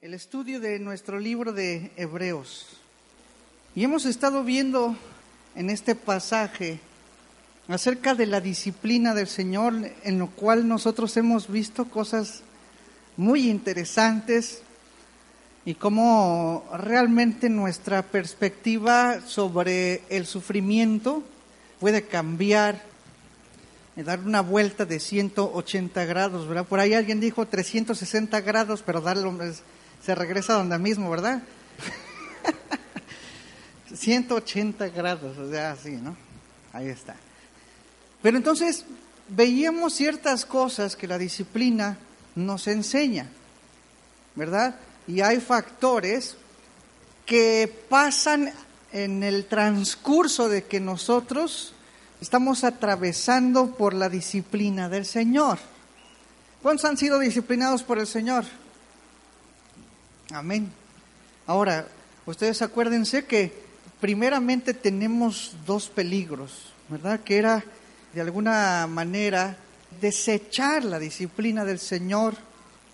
el estudio de nuestro libro de Hebreos. Y hemos estado viendo en este pasaje acerca de la disciplina del Señor, en lo cual nosotros hemos visto cosas muy interesantes y cómo realmente nuestra perspectiva sobre el sufrimiento puede cambiar y dar una vuelta de 180 grados, ¿verdad? Por ahí alguien dijo 360 grados, pero darle se regresa donde mismo, ¿verdad? 180 grados, o sea, así, ¿no? Ahí está. Pero entonces veíamos ciertas cosas que la disciplina nos enseña, ¿verdad? Y hay factores que pasan en el transcurso de que nosotros estamos atravesando por la disciplina del Señor. ¿Cuántos han sido disciplinados por el Señor? Amén. Ahora, ustedes acuérdense que primeramente tenemos dos peligros, ¿verdad? Que era de alguna manera desechar la disciplina del Señor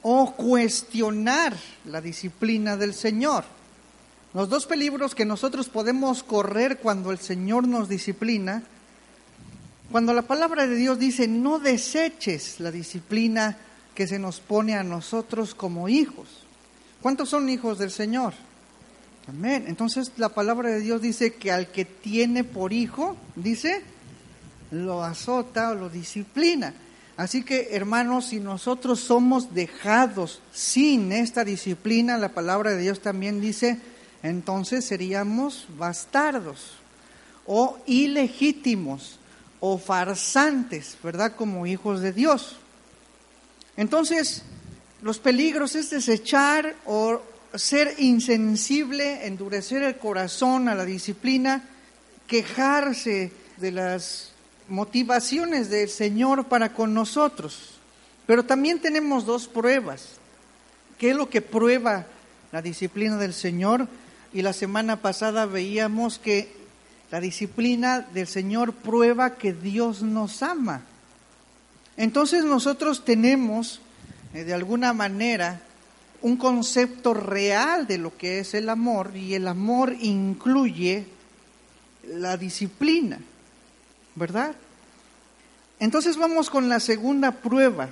o cuestionar la disciplina del Señor. Los dos peligros que nosotros podemos correr cuando el Señor nos disciplina, cuando la palabra de Dios dice no deseches la disciplina que se nos pone a nosotros como hijos. ¿Cuántos son hijos del Señor? Amén. Entonces la palabra de Dios dice que al que tiene por hijo, dice, lo azota o lo disciplina. Así que, hermanos, si nosotros somos dejados sin esta disciplina, la palabra de Dios también dice, entonces seríamos bastardos o ilegítimos o farsantes, ¿verdad? Como hijos de Dios. Entonces, los peligros es desechar o ser insensible, endurecer el corazón a la disciplina, quejarse de las motivaciones del Señor para con nosotros. Pero también tenemos dos pruebas. ¿Qué es lo que prueba la disciplina del Señor? Y la semana pasada veíamos que la disciplina del Señor prueba que Dios nos ama. Entonces nosotros tenemos de alguna manera un concepto real de lo que es el amor y el amor incluye la disciplina, ¿verdad? Entonces vamos con la segunda prueba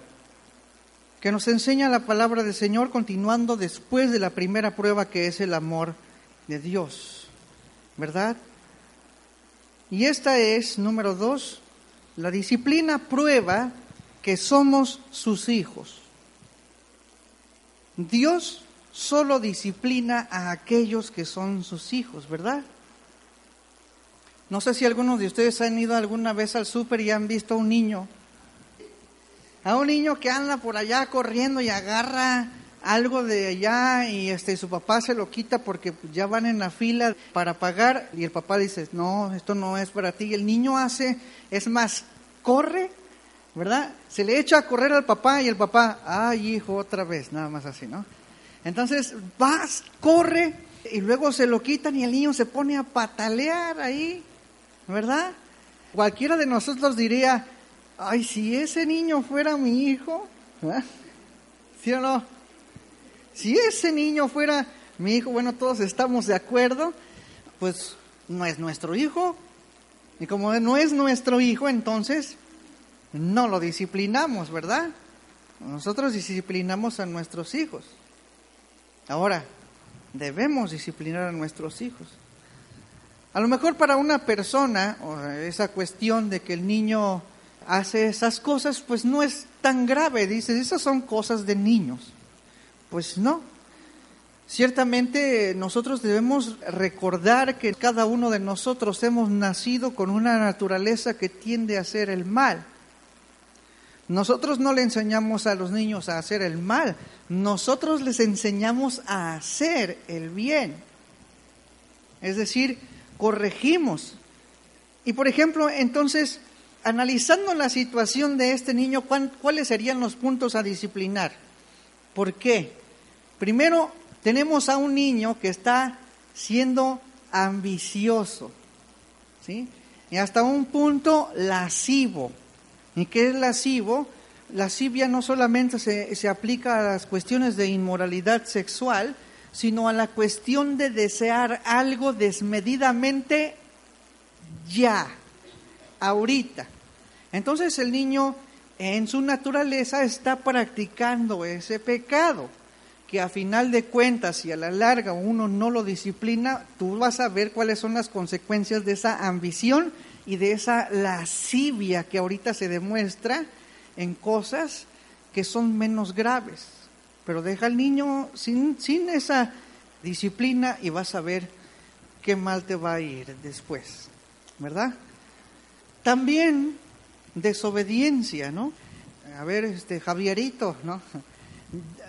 que nos enseña la palabra del Señor continuando después de la primera prueba que es el amor de Dios, ¿verdad? Y esta es, número dos, la disciplina prueba que somos sus hijos. Dios solo disciplina a aquellos que son sus hijos, ¿verdad? No sé si algunos de ustedes han ido alguna vez al súper y han visto a un niño, a un niño que anda por allá corriendo y agarra algo de allá y este su papá se lo quita porque ya van en la fila para pagar y el papá dice, "No, esto no es para ti." Y el niño hace, es más, corre ¿verdad? Se le echa a correr al papá y el papá, ay hijo, otra vez, nada más así, ¿no? Entonces vas, corre y luego se lo quitan y el niño se pone a patalear ahí, ¿verdad? Cualquiera de nosotros diría, ay, si ese niño fuera mi hijo, ¿verdad? ¿sí o no? Si ese niño fuera mi hijo, bueno, todos estamos de acuerdo, pues no es nuestro hijo. Y como no es nuestro hijo, entonces no lo disciplinamos, ¿verdad? Nosotros disciplinamos a nuestros hijos. Ahora, debemos disciplinar a nuestros hijos. A lo mejor para una persona, esa cuestión de que el niño hace esas cosas, pues no es tan grave. Dices, esas son cosas de niños. Pues no. Ciertamente nosotros debemos recordar que cada uno de nosotros hemos nacido con una naturaleza que tiende a hacer el mal. Nosotros no le enseñamos a los niños a hacer el mal, nosotros les enseñamos a hacer el bien. Es decir, corregimos. Y por ejemplo, entonces, analizando la situación de este niño, ¿cuáles serían los puntos a disciplinar? ¿Por qué? Primero, tenemos a un niño que está siendo ambicioso, ¿sí? Y hasta un punto lascivo. ¿Y qué es lascivo? lascivia no solamente se, se aplica a las cuestiones de inmoralidad sexual, sino a la cuestión de desear algo desmedidamente ya, ahorita. Entonces el niño en su naturaleza está practicando ese pecado, que a final de cuentas, si a la larga uno no lo disciplina, tú vas a ver cuáles son las consecuencias de esa ambición y de esa lascivia que ahorita se demuestra en cosas que son menos graves. Pero deja al niño sin, sin esa disciplina y vas a ver qué mal te va a ir después, ¿verdad? También desobediencia, ¿no? A ver, este Javierito, ¿no?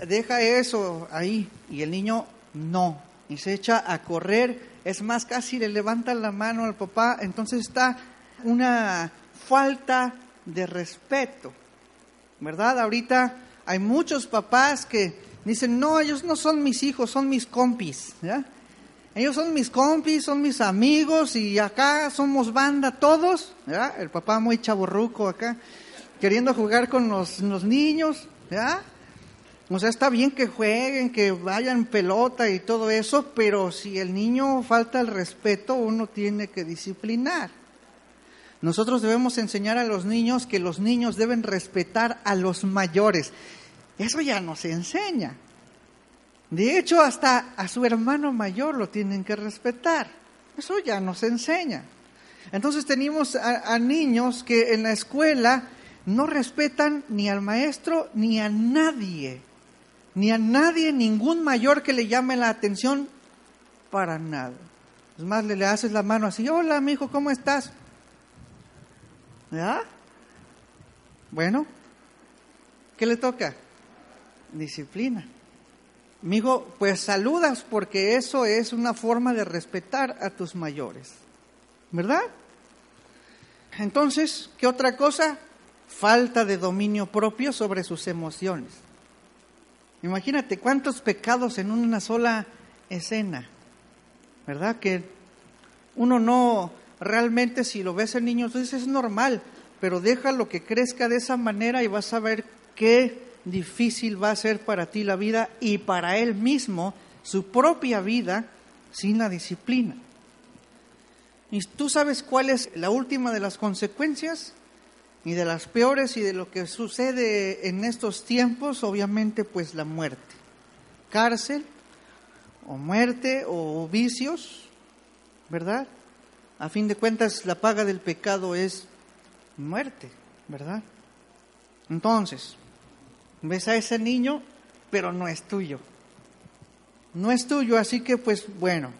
Deja eso ahí y el niño no, y se echa a correr, es más, casi le levanta la mano al papá, entonces está una falta de respeto, ¿verdad? Ahorita hay muchos papás que dicen, no, ellos no son mis hijos, son mis compis, ¿ya? Ellos son mis compis, son mis amigos y acá somos banda todos, ¿ya? El papá muy chaborruco acá, queriendo jugar con los, los niños, ¿ya? O sea, está bien que jueguen, que vayan pelota y todo eso, pero si el niño falta el respeto, uno tiene que disciplinar. Nosotros debemos enseñar a los niños que los niños deben respetar a los mayores. Eso ya no se enseña. De hecho, hasta a su hermano mayor lo tienen que respetar. Eso ya no se enseña. Entonces tenemos a, a niños que en la escuela no respetan ni al maestro ni a nadie ni a nadie, ningún mayor que le llame la atención para nada. Es más, le, haces la mano así, hola, mi ¿cómo estás? ¿Ya? Bueno, ¿qué le toca? Disciplina. Mi hijo, pues saludas porque eso es una forma de respetar a tus mayores. ¿Verdad? Entonces, ¿qué otra cosa? Falta de dominio propio sobre sus emociones. Imagínate cuántos pecados en una sola escena, ¿verdad? Que uno no realmente si lo ves en niños, entonces es normal, pero déjalo que crezca de esa manera y vas a ver qué difícil va a ser para ti la vida y para él mismo su propia vida sin la disciplina. ¿Y tú sabes cuál es la última de las consecuencias? Y de las peores y de lo que sucede en estos tiempos, obviamente pues la muerte. Cárcel o muerte o vicios, ¿verdad? A fin de cuentas la paga del pecado es muerte, ¿verdad? Entonces, ves a ese niño, pero no es tuyo. No es tuyo, así que pues bueno,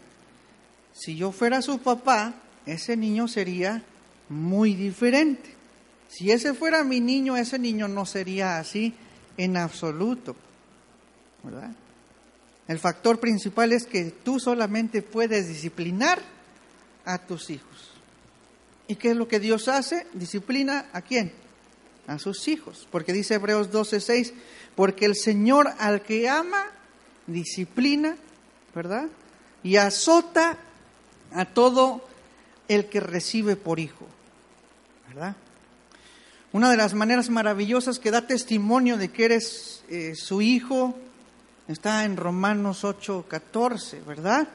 si yo fuera su papá, ese niño sería muy diferente. Si ese fuera mi niño, ese niño no sería así en absoluto. ¿verdad? El factor principal es que tú solamente puedes disciplinar a tus hijos. ¿Y qué es lo que Dios hace? Disciplina a quién? A sus hijos. Porque dice Hebreos 12:6, porque el Señor al que ama, disciplina, ¿verdad? Y azota a todo el que recibe por hijo, ¿verdad? Una de las maneras maravillosas que da testimonio de que eres eh, su hijo está en Romanos 8:14, ¿verdad?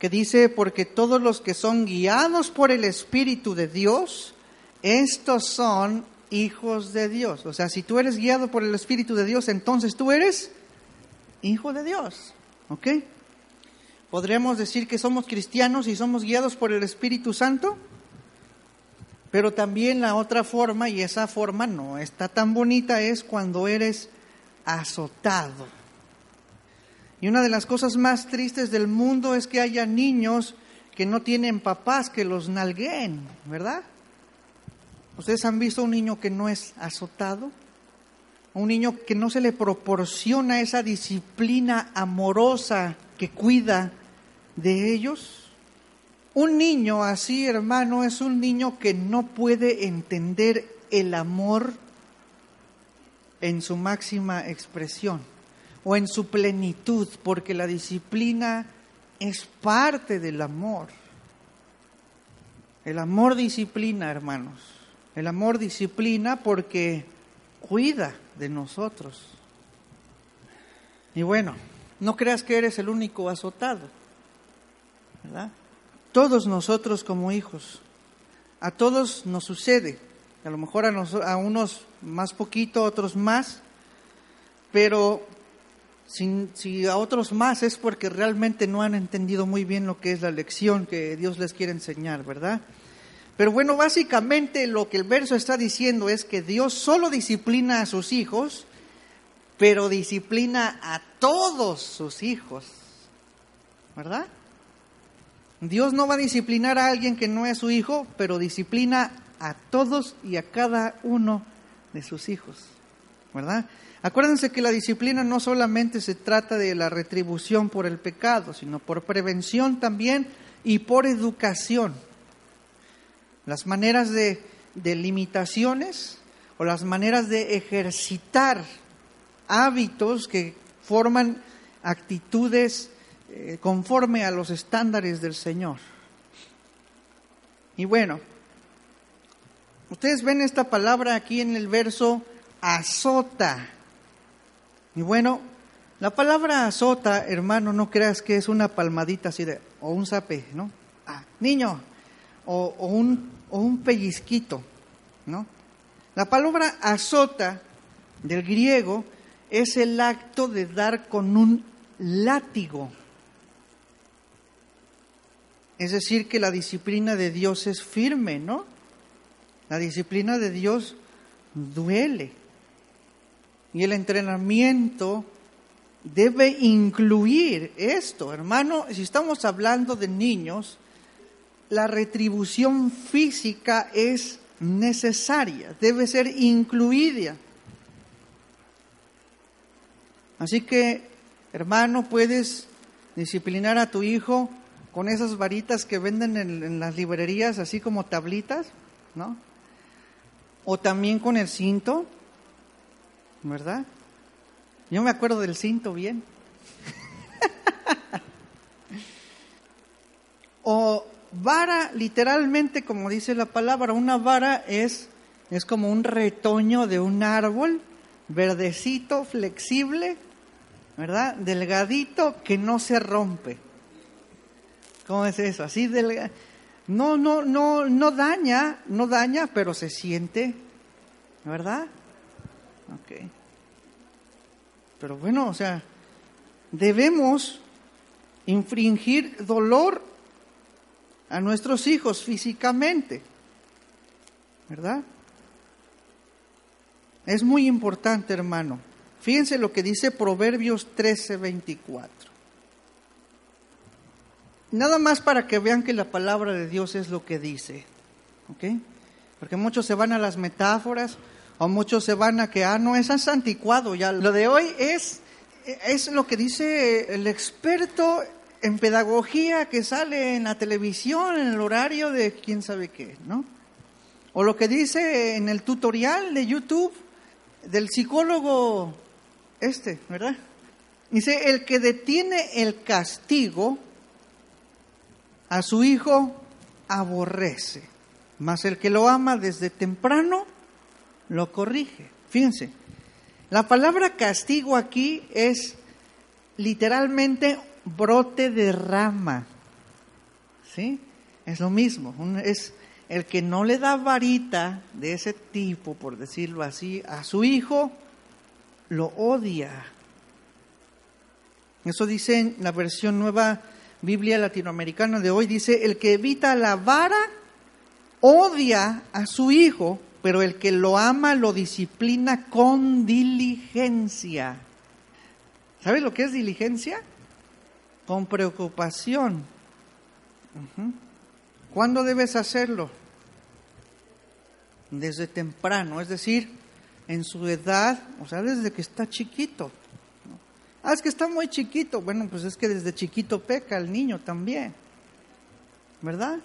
Que dice, porque todos los que son guiados por el Espíritu de Dios, estos son hijos de Dios. O sea, si tú eres guiado por el Espíritu de Dios, entonces tú eres hijo de Dios. ¿Ok? ¿Podríamos decir que somos cristianos y somos guiados por el Espíritu Santo? Pero también la otra forma, y esa forma no está tan bonita, es cuando eres azotado. Y una de las cosas más tristes del mundo es que haya niños que no tienen papás que los nalguen, ¿verdad? ¿Ustedes han visto un niño que no es azotado? Un niño que no se le proporciona esa disciplina amorosa que cuida de ellos. Un niño así, hermano, es un niño que no puede entender el amor en su máxima expresión o en su plenitud, porque la disciplina es parte del amor. El amor disciplina, hermanos. El amor disciplina porque cuida de nosotros. Y bueno, no creas que eres el único azotado, ¿verdad? Todos nosotros como hijos, a todos nos sucede, a lo mejor a, a unos más poquito, a otros más, pero si a otros más es porque realmente no han entendido muy bien lo que es la lección que Dios les quiere enseñar, ¿verdad? Pero bueno, básicamente lo que el verso está diciendo es que Dios solo disciplina a sus hijos, pero disciplina a todos sus hijos, ¿verdad? Dios no va a disciplinar a alguien que no es su hijo, pero disciplina a todos y a cada uno de sus hijos, ¿verdad? Acuérdense que la disciplina no solamente se trata de la retribución por el pecado, sino por prevención también y por educación. Las maneras de, limitaciones o las maneras de ejercitar hábitos que forman actitudes eh, conforme a los estándares del Señor. Y bueno, ustedes ven esta palabra aquí en el verso azota. Y bueno, la palabra azota, hermano, no creas que es una palmadita así de, o un zape, ¿no? Ah, niño, o, un, o un pellizquito, ¿no? La palabra azota del griego es el acto de dar con un látigo. Es decir, que la disciplina de Dios es firme, ¿no? La disciplina de Dios duele. Y el entrenamiento debe incluir esto, hermano. Si estamos hablando de niños, la retribución física es necesaria, debe ser incluida. Así que, hermano, puedes disciplinar a tu hijo con esas varitas que venden en, las librerías, así como tablitas, ¿no? O también con el cinto, ¿verdad? Yo me acuerdo del cinto bien. o vara, literalmente, como dice la palabra, una vara es, es como un retoño de un árbol, verdecito, flexible, ¿verdad? Delgadito, que no se rompe. ¿Cómo es eso? Así delgado. No, no, no, no daña, no daña, pero se siente, ¿verdad? Ok. Pero bueno, o sea, debemos infringir dolor a nuestros hijos físicamente, ¿verdad? Es muy importante, hermano. Fíjense lo que dice Proverbios 13:24. Nada más para que vean que la palabra de Dios es lo que dice, ¿ok? Porque muchos se van a las metáforas, o muchos se van a que, ah, no, es anticuado ya. Lo de hoy es, es lo que dice el experto en pedagogía que sale en la televisión, en el horario de quién sabe qué, ¿no? O lo que dice en el tutorial de YouTube del psicólogo este, ¿verdad? Dice, el que detiene el castigo a su hijo aborrece, mas el que lo ama desde temprano lo corrige. Fíjense, la palabra castigo aquí es literalmente brote de rama. ¿Sí? Es lo mismo. Es el que no le da varita de ese tipo, por decirlo así, a su hijo, lo odia. Eso dice en la versión nueva Biblia latinoamericana de hoy, dice, el que evita la vara odia a su hijo pero el que lo ama lo disciplina con diligencia. ¿Sabes lo que es diligencia? Con preocupación. ¿Cuándo debes hacerlo? Desde temprano, es decir, en su edad, o sea, desde que está chiquito. Ah, es que está muy chiquito. Bueno, pues es que desde chiquito peca el niño también. ¿Verdad?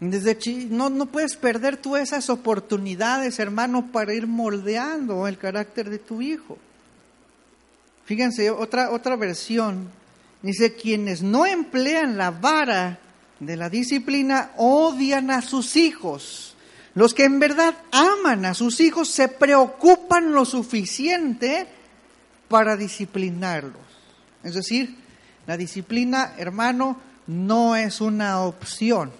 Desde no, no puedes perder tú esas oportunidades, hermano, para ir moldeando el carácter de tu hijo. Fíjense, otra, otra versión dice, quienes no emplean la vara de la disciplina odian a sus hijos. Los que en verdad aman a sus hijos se preocupan lo suficiente para disciplinarlos. Es decir, la disciplina, hermano, no es una opción.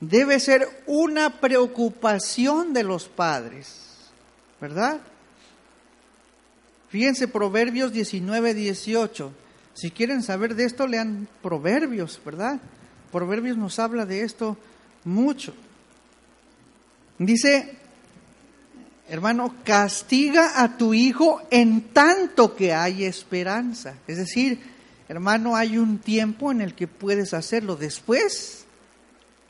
Debe ser una preocupación de los padres, ¿verdad? Fíjense Proverbios 19, 18. Si quieren saber de esto, lean Proverbios, ¿verdad? Proverbios nos habla de esto mucho. Dice, hermano, castiga a tu hijo en tanto que hay esperanza. Es decir, hermano, hay un tiempo en el que puedes hacerlo. Después,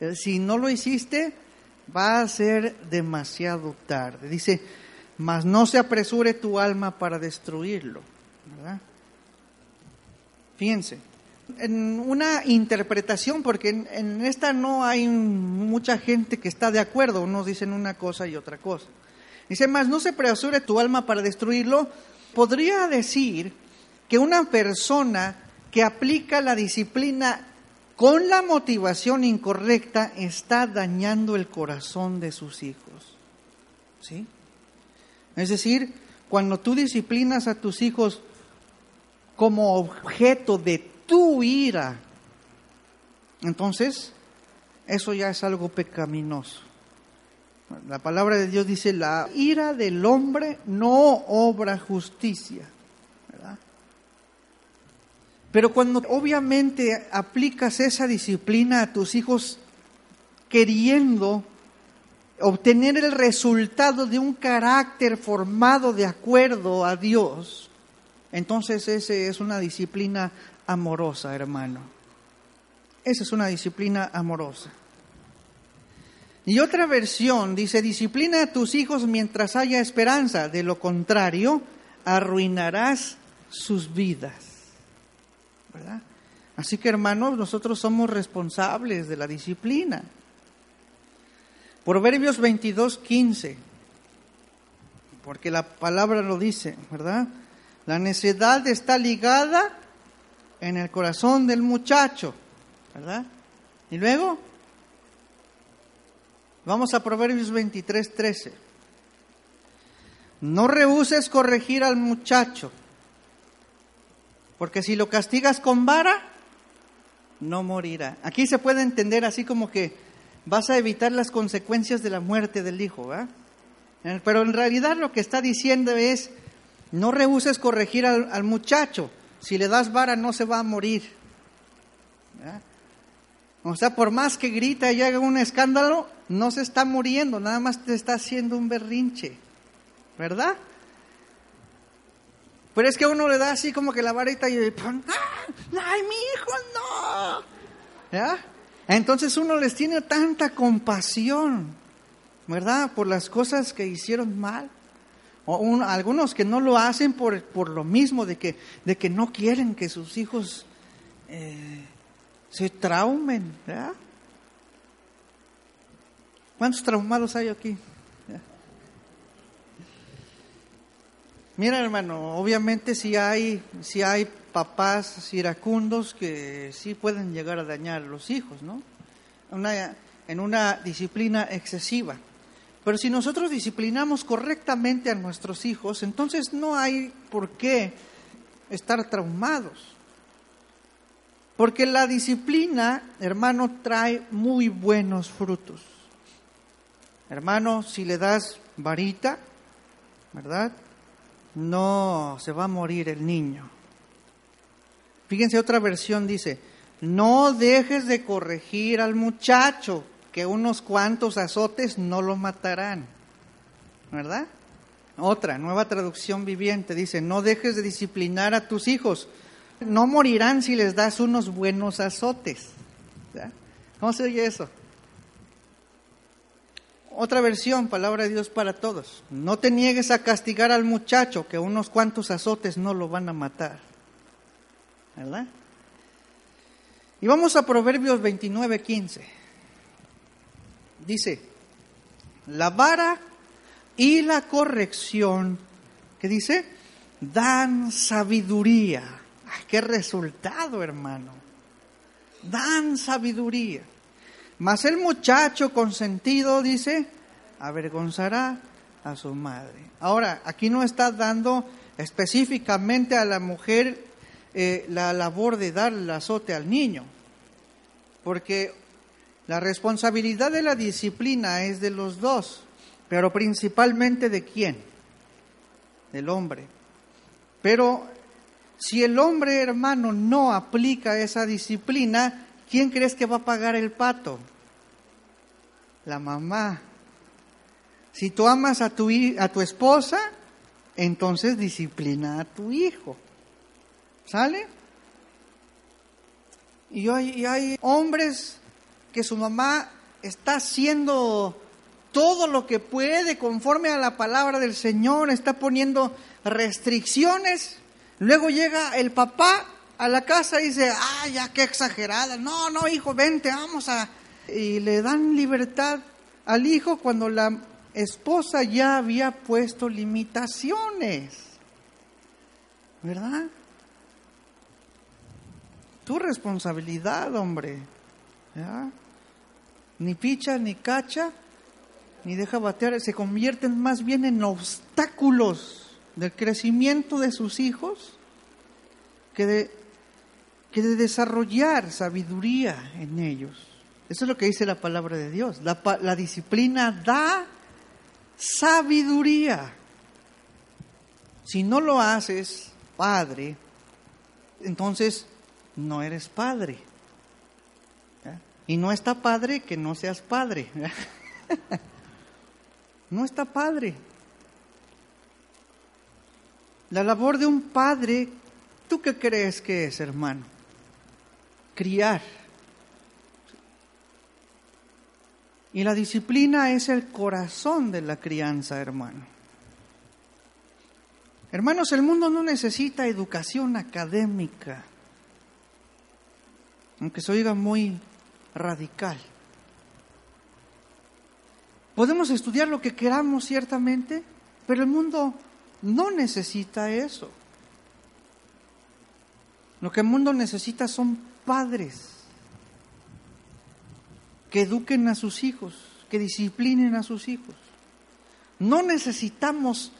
eh, si no lo hiciste, va a ser demasiado tarde. Dice, mas no se apresure tu alma para destruirlo. Fíjense, en una interpretación, porque en, esta no hay mucha gente que está de acuerdo, unos dicen una cosa y otra cosa. Dice, más no se apresure tu alma para destruirlo, podría decir que una persona que aplica la disciplina con la motivación incorrecta está dañando el corazón de sus hijos. ¿Sí? Es decir, cuando tú disciplinas a tus hijos como objeto de tu ira, entonces eso ya es algo pecaminoso. La palabra de Dios dice, la ira del hombre no obra justicia. Pero cuando obviamente aplicas esa disciplina a tus hijos queriendo obtener el resultado de un carácter formado de acuerdo a Dios, entonces ese es una disciplina amorosa, hermano. Esa es una disciplina amorosa. Y otra versión dice, disciplina a tus hijos mientras haya esperanza, de lo contrario, arruinarás sus vidas. ¿Verdad? Así que hermanos, nosotros somos responsables de la disciplina. Proverbios 22, 15, porque la palabra lo dice, ¿verdad? La necedad está ligada en el corazón del muchacho, ¿verdad? Y luego, vamos a Proverbios 23, 13. No rehuses corregir al muchacho, porque si lo castigas con vara, no morirá. Aquí se puede entender así como que vas a evitar las consecuencias de la muerte del hijo, ¿verdad? Pero en realidad lo que está diciendo es, no rehuses corregir al, muchacho. Si le das vara no se va a morir. O sea, por más que grita y haga un escándalo, no se está muriendo, nada más te está haciendo un berrinche. ¿Verdad? Pero es que uno le da así como que la varita y ¡ay, mi hijo, no! ¿Ya? Entonces uno les tiene tanta compasión, ¿verdad? Por las cosas que hicieron mal. O algunos que no lo hacen por, por lo mismo, de que, de que no quieren que sus hijos eh, se traumen. ¿Cuántos traumados hay aquí? Mira, hermano, obviamente si hay, si hay papás iracundos que sí pueden llegar a dañar a los hijos, ¿no? en una disciplina excesiva. Pero si nosotros disciplinamos correctamente a nuestros hijos, entonces no hay por qué estar traumados. Porque la disciplina, hermano, trae muy buenos frutos. Hermano, si le das varita, ¿verdad? No se va a morir el niño. Fíjense, otra versión dice, no dejes de corregir al muchacho que unos cuantos azotes no lo matarán. ¿Verdad? Otra, nueva traducción viviente, dice, no dejes de disciplinar a tus hijos, no morirán si les das unos buenos azotes. ¿Cómo se oye eso? Otra versión, palabra de Dios para todos. No te niegues a castigar al muchacho, que unos cuantos azotes no lo van a matar. ¿Verdad? Y vamos a Proverbios 29, 15. Dice, la vara y la corrección, ¿qué dice? Dan sabiduría. ¿Qué resultado, hermano? Dan sabiduría. Mas el muchacho consentido, dice, avergonzará a su madre. Ahora, aquí no está dando específicamente a la mujer eh, la labor de dar el azote al niño, porque la responsabilidad de la disciplina es de los dos, pero principalmente de quién? Del hombre. Pero si el hombre hermano no aplica esa disciplina, ¿quién crees que va a pagar el pato? La mamá. Si tú amas a tu, a tu esposa, entonces disciplina a tu hijo. ¿Sale? Y hay, hay hombres que su mamá está haciendo todo lo que puede conforme a la palabra del Señor, está poniendo restricciones. Luego llega el papá a la casa y dice, ah, ya qué exagerada. No, no, hijo, vente, vamos a... Y le dan libertad al hijo cuando la esposa ya había puesto limitaciones. ¿Verdad? Tu responsabilidad, hombre. Ni picha, ni cacha, ni deja batear, se convierten más bien en obstáculos del crecimiento de sus hijos que de, que de desarrollar sabiduría en ellos. Eso es lo que dice la palabra de Dios. La, la disciplina da sabiduría. Si no lo haces, padre, entonces no eres padre. Y no está padre que no seas padre. no está padre. La labor de un padre, ¿tú qué crees que es, hermano? Criar. Y la disciplina es el corazón de la crianza, hermano. Hermanos, el mundo no necesita educación académica aunque se oiga muy radical. Podemos estudiar lo que queramos ciertamente, pero el mundo no necesita eso. Lo que el mundo necesita son padres que eduquen a sus hijos, que disciplinen a sus hijos. No necesitamos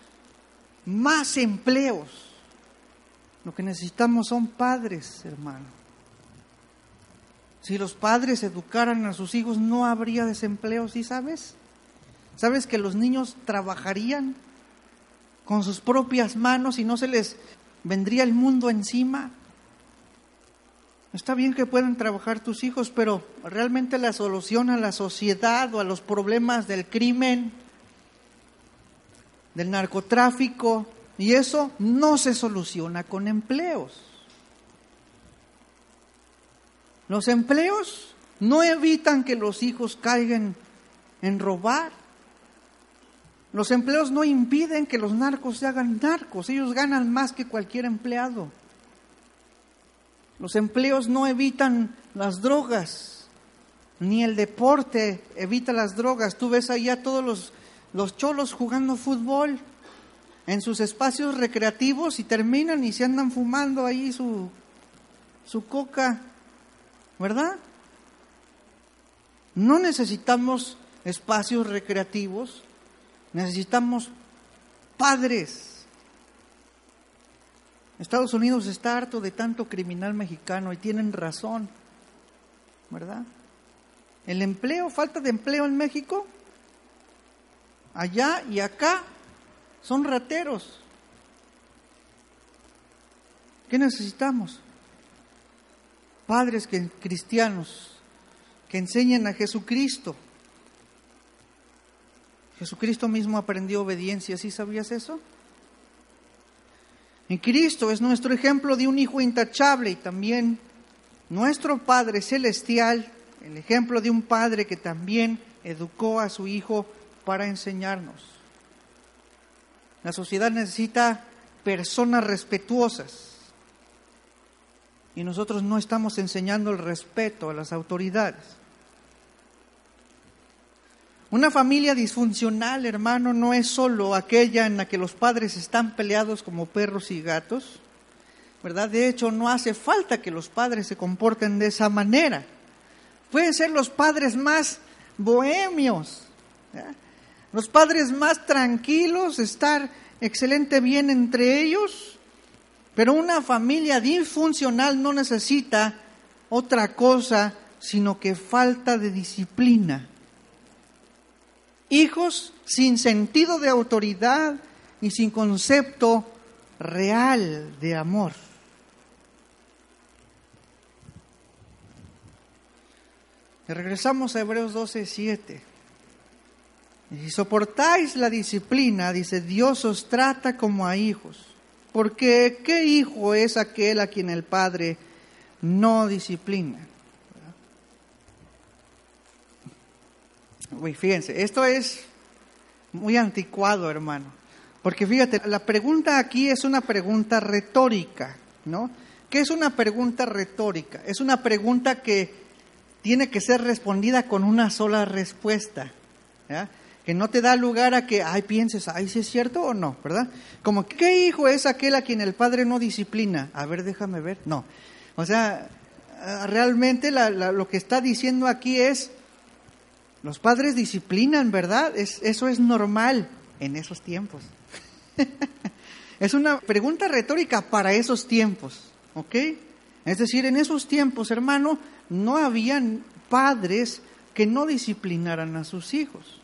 más empleos. Lo que necesitamos son padres, hermano. Si los padres educaran a sus hijos, no habría desempleo, ¿sí sabes? ¿Sabes que los niños trabajarían con sus propias manos y no se les vendría el mundo encima? Está bien que puedan trabajar tus hijos, pero realmente la solución a la sociedad o a los problemas del crimen, del narcotráfico, y eso no se soluciona con empleos. Los empleos no evitan que los hijos caigan en robar. Los empleos no impiden que los narcos se hagan narcos. Ellos ganan más que cualquier empleado. Los empleos no evitan las drogas, ni el deporte evita las drogas. Tú ves ahí a todos los, los cholos jugando fútbol en sus espacios recreativos y terminan y se andan fumando ahí su, su coca ¿verdad? No necesitamos espacios recreativos, necesitamos padres. Estados Unidos está harto de tanto criminal mexicano y tienen razón, ¿verdad? El empleo, falta de empleo en México, allá y acá, son rateros. ¿Qué necesitamos? padres que, cristianos que enseñen a Jesucristo. Jesucristo mismo aprendió obediencia, ¿sí sabías eso? En Cristo es nuestro ejemplo de un hijo intachable y también nuestro Padre Celestial, el ejemplo de un padre que también educó a su hijo para enseñarnos. La sociedad necesita personas respetuosas, y nosotros no estamos enseñando el respeto a las autoridades. Una familia disfuncional, hermano, no es solo aquella en la que los padres están peleados como perros y gatos, ¿verdad? De hecho, no hace falta que los padres se comporten de esa manera, pueden ser los padres más bohemios, los padres más tranquilos, estar excelente bien entre ellos, pero una familia disfuncional no necesita otra cosa sino que falta de disciplina. Hijos sin sentido de autoridad y sin concepto real de amor. regresamos a Hebreos 12, 7. Si soportáis la disciplina, dice, Dios os trata como a hijos. Porque ¿qué hijo es aquel a quien el Padre no disciplina? Uy, fíjense, esto es muy anticuado, hermano. Porque fíjate, la pregunta aquí es una pregunta retórica, ¿no? ¿Qué es una pregunta retórica? Es una pregunta que tiene que ser respondida con una sola respuesta. Que no te da lugar a que, ay, pienses, ay, si es cierto o no, ¿verdad? Como, ¿qué hijo es aquel a quien el padre no disciplina? A ver, déjame ver. No. O sea, realmente lo que está diciendo aquí es, los padres disciplinan, ¿verdad? Es, eso es normal en esos tiempos. es una pregunta retórica para esos tiempos, ¿ok? Es decir, en esos tiempos, hermano, no habían padres que no disciplinaran a sus hijos.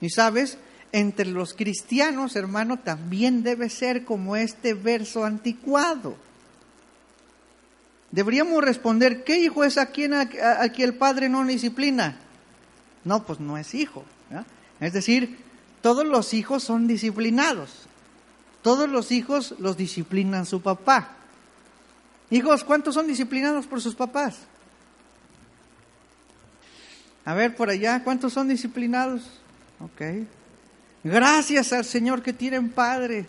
Y sabes, entre los cristianos, hermano, también debe ser como este verso anticuado. Deberíamos responder, ¿qué hijo es a quien, a, el padre no disciplina? No, pues no es hijo. Es decir, todos los hijos son disciplinados. Todos los hijos los disciplinan su papá. Hijos, ¿cuántos son disciplinados por sus papás? A ver, por allá, ¿cuántos son disciplinados? Ok. Gracias al Señor que tienen padre,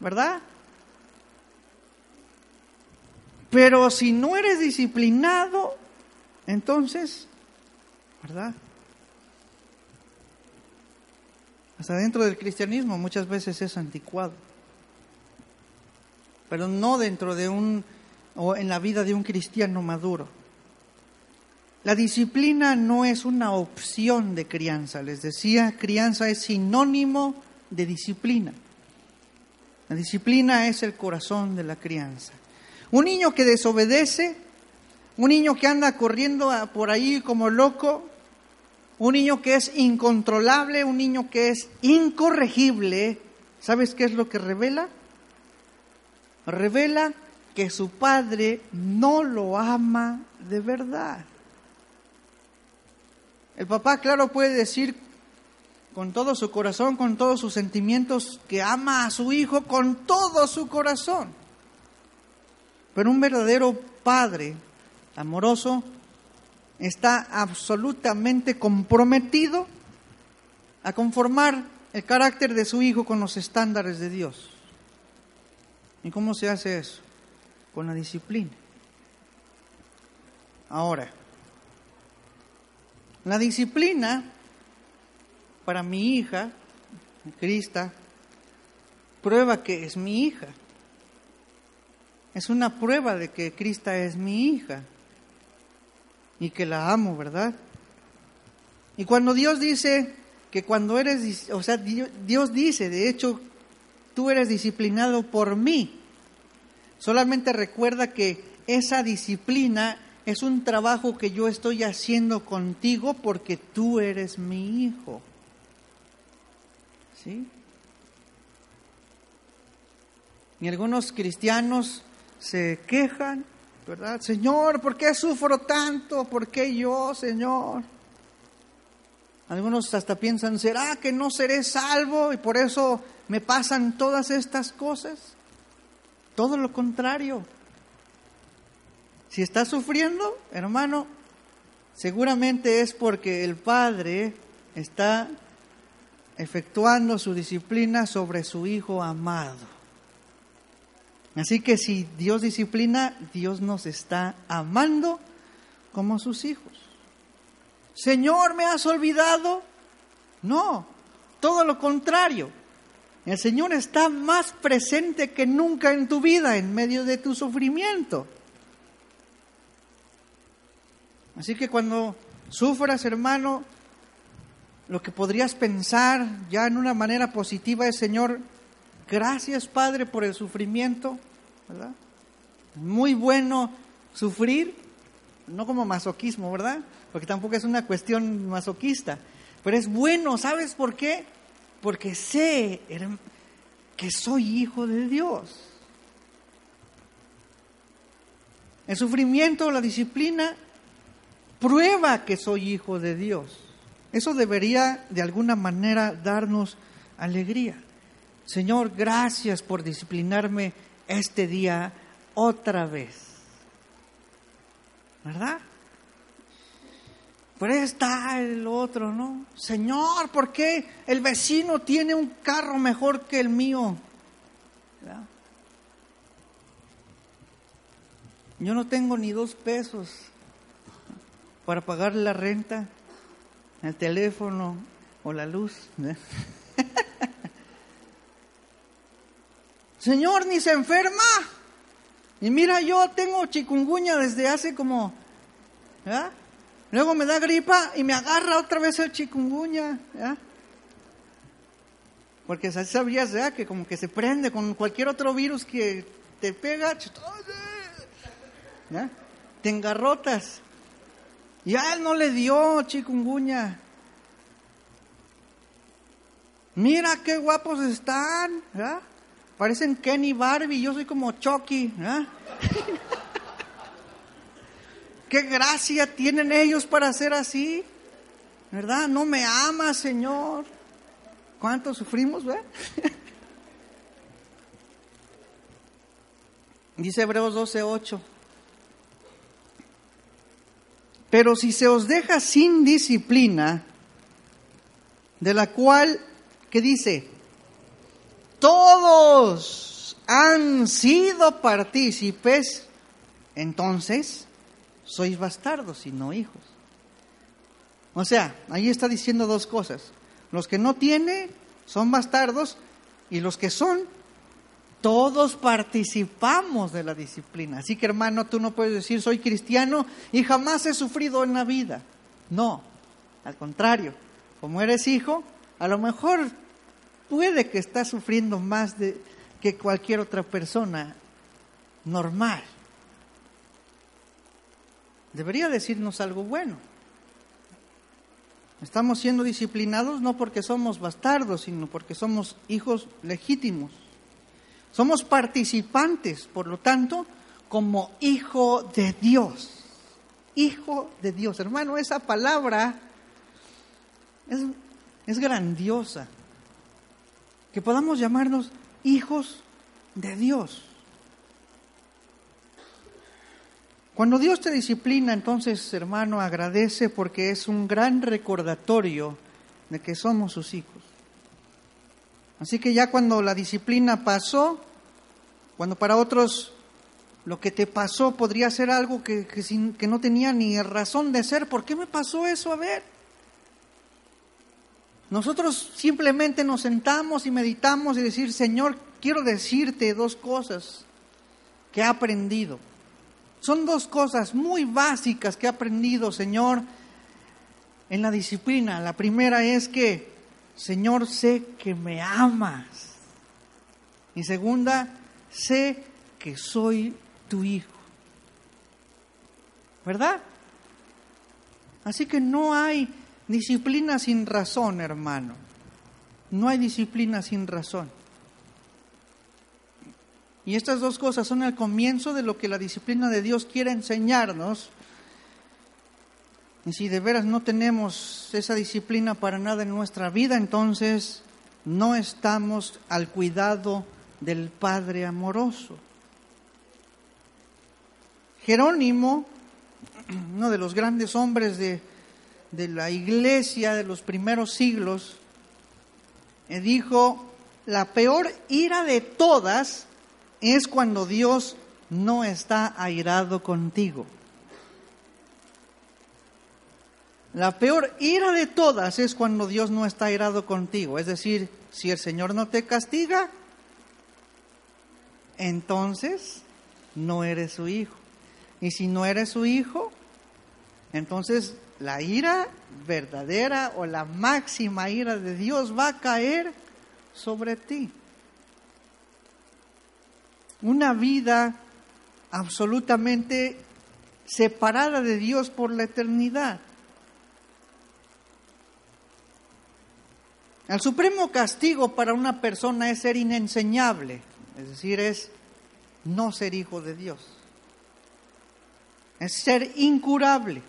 ¿verdad? Pero si no eres disciplinado, entonces, ¿verdad? Hasta dentro del cristianismo muchas veces es anticuado, pero no dentro de un, o en la vida de un cristiano maduro. La disciplina no es una opción de crianza, les decía, crianza es sinónimo de disciplina. La disciplina es el corazón de la crianza. Un niño que desobedece, un niño que anda corriendo por ahí como loco, un niño que es incontrolable, un niño que es incorregible, ¿sabes qué es lo que revela? Revela que su padre no lo ama de verdad. El papá, claro, puede decir con todo su corazón, con todos sus sentimientos, que ama a su hijo con todo su corazón. Pero un verdadero padre amoroso está absolutamente comprometido a conformar el carácter de su hijo con los estándares de Dios. ¿Y cómo se hace eso? Con la disciplina. Ahora, la disciplina para mi hija, Crista, prueba que es mi hija. Es una prueba de que Crista es mi hija y que la amo, ¿verdad? Y cuando Dios dice que cuando eres, o sea, Dios dice, de hecho, tú eres disciplinado por mí, solamente recuerda que esa disciplina es un trabajo que yo estoy haciendo contigo porque tú eres mi hijo. ¿Sí? Y algunos cristianos se quejan, ¿verdad? Señor, ¿por qué sufro tanto? ¿Por qué yo, Señor? Algunos hasta piensan, ¿será que no seré salvo y por eso me pasan todas estas cosas? Todo lo contrario. Si está sufriendo, hermano, seguramente es porque el Padre está efectuando su disciplina sobre su Hijo amado. Así que si Dios disciplina, Dios nos está amando como sus hijos. Señor, ¿me has olvidado? No, todo lo contrario. El Señor está más presente que nunca en tu vida, en medio de tu sufrimiento. Así que cuando sufras, hermano, lo que podrías pensar ya en una manera positiva es, Señor, gracias Padre por el sufrimiento, ¿verdad? Muy bueno sufrir, no como masoquismo, ¿verdad? Porque tampoco es una cuestión masoquista, pero es bueno, ¿sabes por qué? Porque sé que soy hijo de Dios. El sufrimiento, la disciplina, prueba que soy hijo de Dios. Eso debería de alguna manera darnos alegría. Señor, gracias por disciplinarme este día otra vez. ¿Verdad? Pero está el otro, ¿no? Señor, ¿por qué el vecino tiene un carro mejor que el mío? Yo no tengo ni dos pesos para pagar la renta, el teléfono o la luz. Señor, ni se enferma. Y mira, yo tengo chikungunya desde hace como... Luego me da gripa y me agarra otra vez el chikungunya. Porque sabías ¿ya? que como que se prende con cualquier otro virus que te pega. Te engarrotas. Y a él no le dio chikungunya. Mira qué guapos están. Parecen Kenny Barbie, yo soy como Chucky. qué gracia tienen ellos para ser así. ¿Verdad? No me ama, Señor. ¿Cuánto sufrimos, verdad? Dice Hebreos 12:8. Pero si se os deja sin disciplina, de la cual, ¿qué dice? Todos han sido partícipes, entonces sois bastardos y no hijos. O sea, ahí está diciendo dos cosas. Los que no tienen son bastardos y los que son todos participamos de la disciplina. Así que hermano, tú no puedes decir soy cristiano y jamás he sufrido en la vida. No, al contrario, como eres hijo, a lo mejor puede que estás sufriendo más de, que cualquier otra persona normal. Debería decirnos algo bueno. Estamos siendo disciplinados no porque somos bastardos, sino porque somos hijos legítimos. Somos participantes, por lo tanto, como hijo de Dios. Hijo de Dios. Hermano, esa palabra es, grandiosa. Que podamos llamarnos hijos de Dios. Cuando Dios te disciplina, entonces, hermano, agradece porque es un gran recordatorio de que somos sus hijos. Así que ya cuando la disciplina pasó, cuando para otros lo que te pasó podría ser algo que, que, no tenía ni razón de ser, ¿por qué me pasó eso? A ver. Nosotros simplemente nos sentamos y meditamos y decir, Señor, quiero decirte dos cosas que he aprendido. Son dos cosas muy básicas que he aprendido, Señor, en la disciplina. La primera es que Señor, sé que me amas. Y segunda, sé que soy tu hijo. ¿Verdad? Así que no hay disciplina sin razón, hermano. No hay disciplina sin razón. Y estas dos cosas son el comienzo de lo que la disciplina de Dios quiere enseñarnos y si de veras no tenemos esa disciplina para nada en nuestra vida, entonces no estamos al cuidado del Padre amoroso. Jerónimo, uno de los grandes hombres de, de la iglesia de los primeros siglos, dijo, la peor ira de todas es cuando Dios no está airado contigo. La peor ira de todas es cuando Dios no está airado contigo. Es decir, si el Señor no te castiga, entonces no eres su hijo. Y si no eres su hijo, entonces la ira verdadera o la máxima ira de Dios va a caer sobre ti. Una vida absolutamente separada de Dios por la eternidad. El supremo castigo para una persona es ser inenseñable, es decir, es no ser hijo de Dios. Es ser incurable.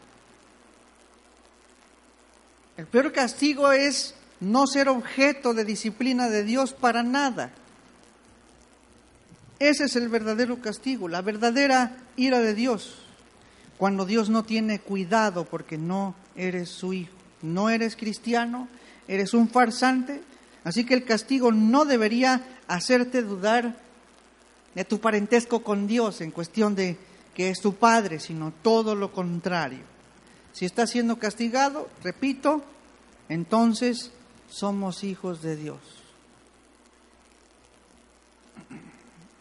El peor castigo es no ser objeto de disciplina de Dios para nada. Ese es el verdadero castigo, la verdadera ira de Dios, cuando Dios no tiene cuidado porque no eres su hijo, no eres cristiano, eres un farsante, así que el castigo no debería hacerte dudar de tu parentesco con Dios en cuestión de que es tu Padre, sino todo lo contrario. Si estás siendo castigado, repito, entonces somos hijos de Dios.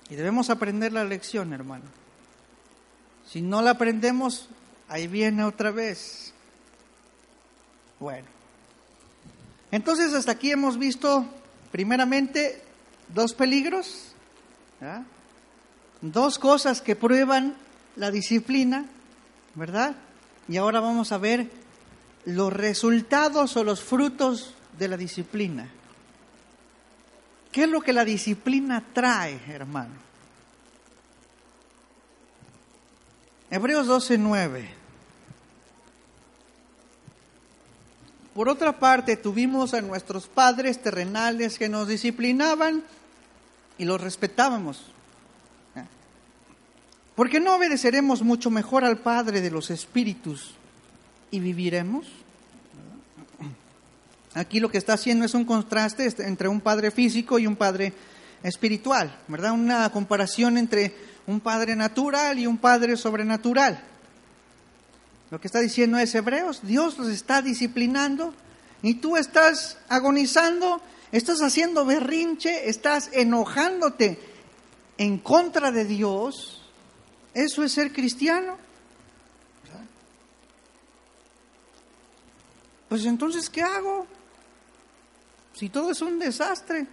Y debemos aprender la lección, hermano. Si no la aprendemos, ahí viene otra vez. Bueno. Entonces hasta aquí hemos visto primeramente dos peligros, dos cosas que prueban la disciplina, ¿verdad? Y ahora vamos a ver los resultados o los frutos de la disciplina. ¿Qué es lo que la disciplina trae, hermano? Hebreos 12:9. Por otra parte, tuvimos a nuestros padres terrenales que nos disciplinaban y los respetábamos. ¿Por qué no obedeceremos mucho mejor al Padre de los Espíritus y viviremos? Aquí lo que está haciendo es un contraste entre un padre físico y un padre espiritual, ¿verdad? Una comparación entre un padre natural y un padre sobrenatural. Lo que está diciendo es Hebreos, Dios los está disciplinando y tú estás agonizando, estás haciendo berrinche, estás enojándote en contra de Dios. ¿Eso es ser cristiano? Pues entonces, ¿qué hago? Si todo es un desastre,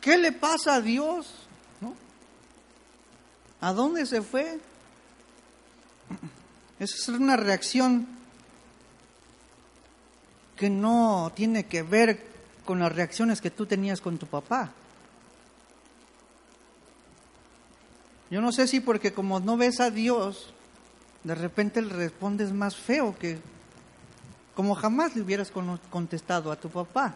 ¿qué le pasa a Dios? ¿A dónde se fue? Esa es una reacción que no tiene que ver con las reacciones que tú tenías con tu papá. Yo no sé si porque como no ves a Dios, de repente le respondes más feo que como jamás le hubieras contestado a tu papá.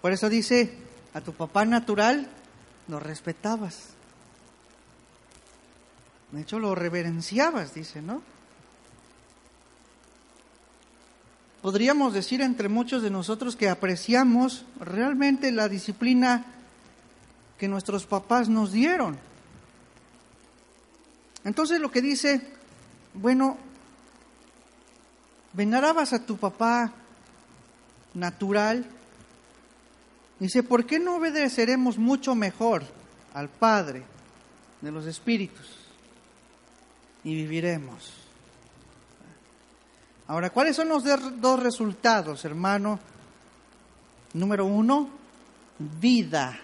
Por eso dice, a tu papá natural lo respetabas. De hecho, lo reverenciabas, dice, ¿no? Podríamos decir entre muchos de nosotros que apreciamos realmente la disciplina que nuestros papás nos dieron. Entonces lo que dice, bueno, venerabas a tu papá natural, dice, ¿por qué no obedeceremos mucho mejor al Padre de los Espíritus y viviremos? Ahora, ¿cuáles son los dos resultados, hermano? Número uno, vida.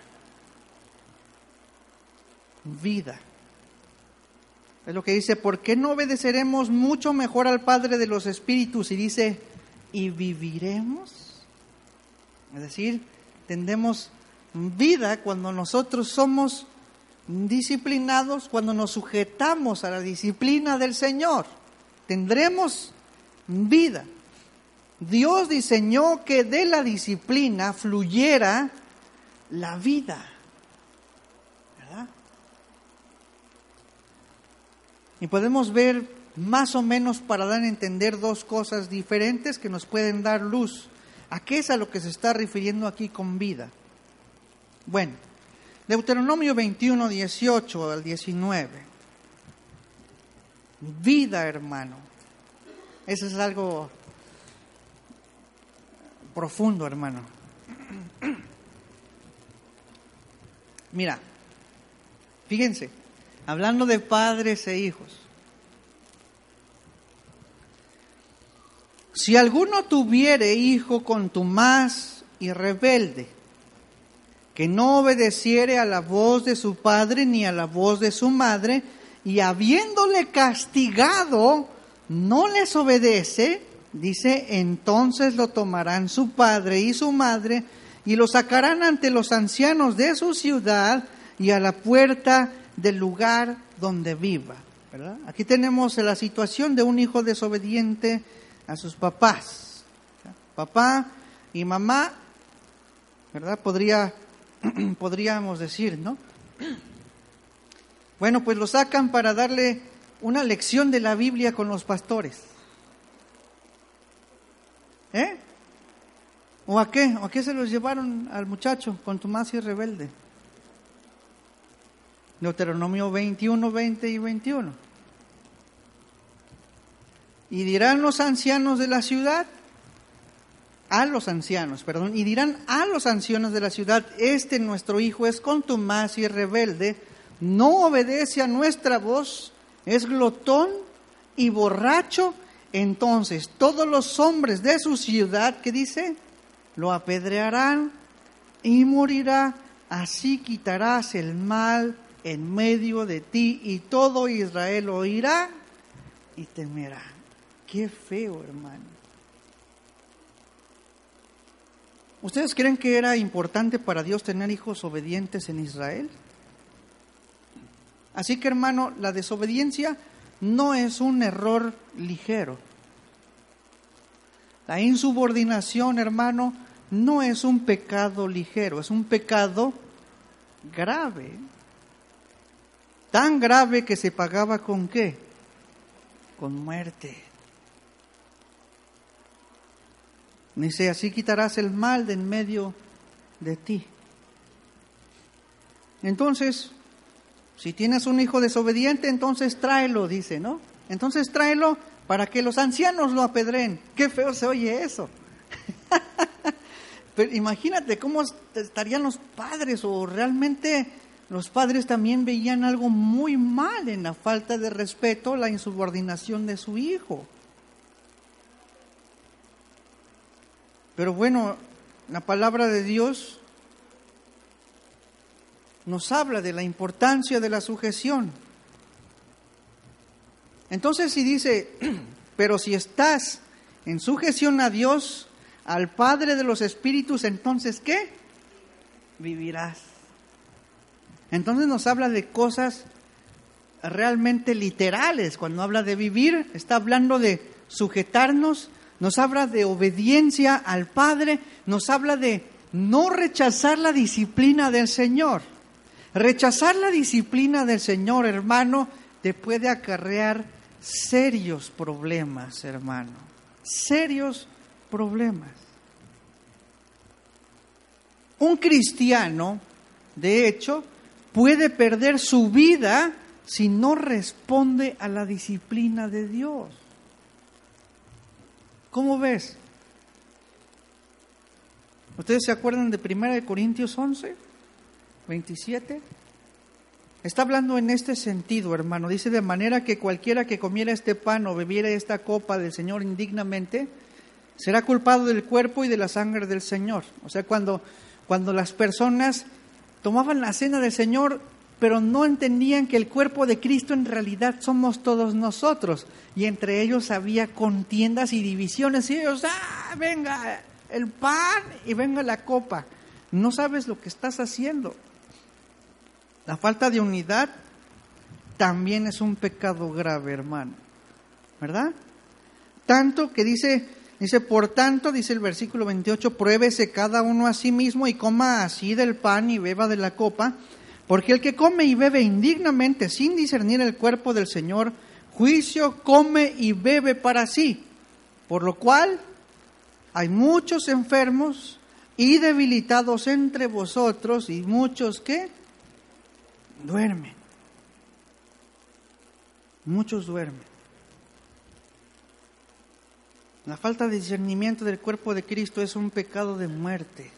Vida. Es lo que dice, ¿por qué no obedeceremos mucho mejor al Padre de los Espíritus? Y dice, ¿y viviremos? Es decir, tendremos vida cuando nosotros somos disciplinados, cuando nos sujetamos a la disciplina del Señor. Tendremos vida. Dios diseñó que de la disciplina fluyera la vida. Y podemos ver más o menos para dar a entender dos cosas diferentes que nos pueden dar luz. ¿A qué es a lo que se está refiriendo aquí con vida? Bueno, Deuteronomio 21, 18 al 19. Vida, hermano. Eso es algo profundo, hermano. Mira, fíjense, Hablando de padres e hijos. Si alguno tuviere hijo contumaz y rebelde, que no obedeciere a la voz de su padre ni a la voz de su madre, y habiéndole castigado, no les obedece, dice, entonces lo tomarán su padre y su madre, y lo sacarán ante los ancianos de su ciudad y a la puerta del lugar donde viva. Aquí tenemos la situación de un hijo desobediente a sus papás. Papá y mamá, ¿verdad? Podría, podríamos decir, ¿no? Bueno, pues lo sacan para darle una lección de la Biblia con los pastores. ¿Eh? ¿O a qué? ¿O a qué se los llevaron al muchacho con Tomás y rebelde? Deuteronomio 21, 20 y 21. Y dirán los ancianos de la ciudad, a los ancianos, perdón, y dirán a los ancianos de la ciudad, este nuestro hijo es contumaz y rebelde, no obedece a nuestra voz, es glotón y borracho, entonces todos los hombres de su ciudad, ¿qué dice? Lo apedrearán y morirá, así quitarás el mal en medio de ti y todo Israel oirá y temerá. Qué feo, hermano. ¿Ustedes creen que era importante para Dios tener hijos obedientes en Israel? Así que, hermano, la desobediencia no es un error ligero. La insubordinación, hermano, no es un pecado ligero, es un pecado grave tan grave que se pagaba con qué? Con muerte. Dice, así quitarás el mal de en medio de ti. Entonces, si tienes un hijo desobediente, entonces tráelo, dice, ¿no? Entonces tráelo para que los ancianos lo apedren. Qué feo se oye eso. Pero imagínate cómo estarían los padres o realmente los padres también veían algo muy mal en la falta de respeto, la insubordinación de su hijo. Pero bueno, la palabra de Dios nos habla de la importancia de la sujeción. Entonces si dice, pero si estás en sujeción a Dios, al Padre de los Espíritus, entonces ¿qué? Vivirás. Entonces nos habla de cosas realmente literales. Cuando habla de vivir, está hablando de sujetarnos, nos habla de obediencia al Padre, nos habla de no rechazar la disciplina del Señor. Rechazar la disciplina del Señor, hermano, te puede acarrear serios problemas, hermano. Serios problemas. Un cristiano, de hecho, puede perder su vida si no responde a la disciplina de Dios. ¿Cómo ves? ¿Ustedes se acuerdan de 1 Corintios 11, 27? Está hablando en este sentido, hermano. Dice, de manera que cualquiera que comiera este pan o bebiera esta copa del Señor indignamente, será culpado del cuerpo y de la sangre del Señor. O sea, cuando, cuando las personas tomaban la cena del Señor, pero no entendían que el cuerpo de Cristo en realidad somos todos nosotros. Y entre ellos había contiendas y divisiones. Y ellos, ah, venga el pan y venga la copa. No sabes lo que estás haciendo. La falta de unidad también es un pecado grave, hermano. ¿Verdad? Tanto que dice Dice, por tanto, dice el versículo 28, pruébese cada uno a sí mismo y coma así del pan y beba de la copa, porque el que come y bebe indignamente sin discernir el cuerpo del Señor, juicio come y bebe para sí, por lo cual hay muchos enfermos y debilitados entre vosotros y muchos que duermen. Muchos duermen. La falta de discernimiento del cuerpo de Cristo es un pecado de muerte.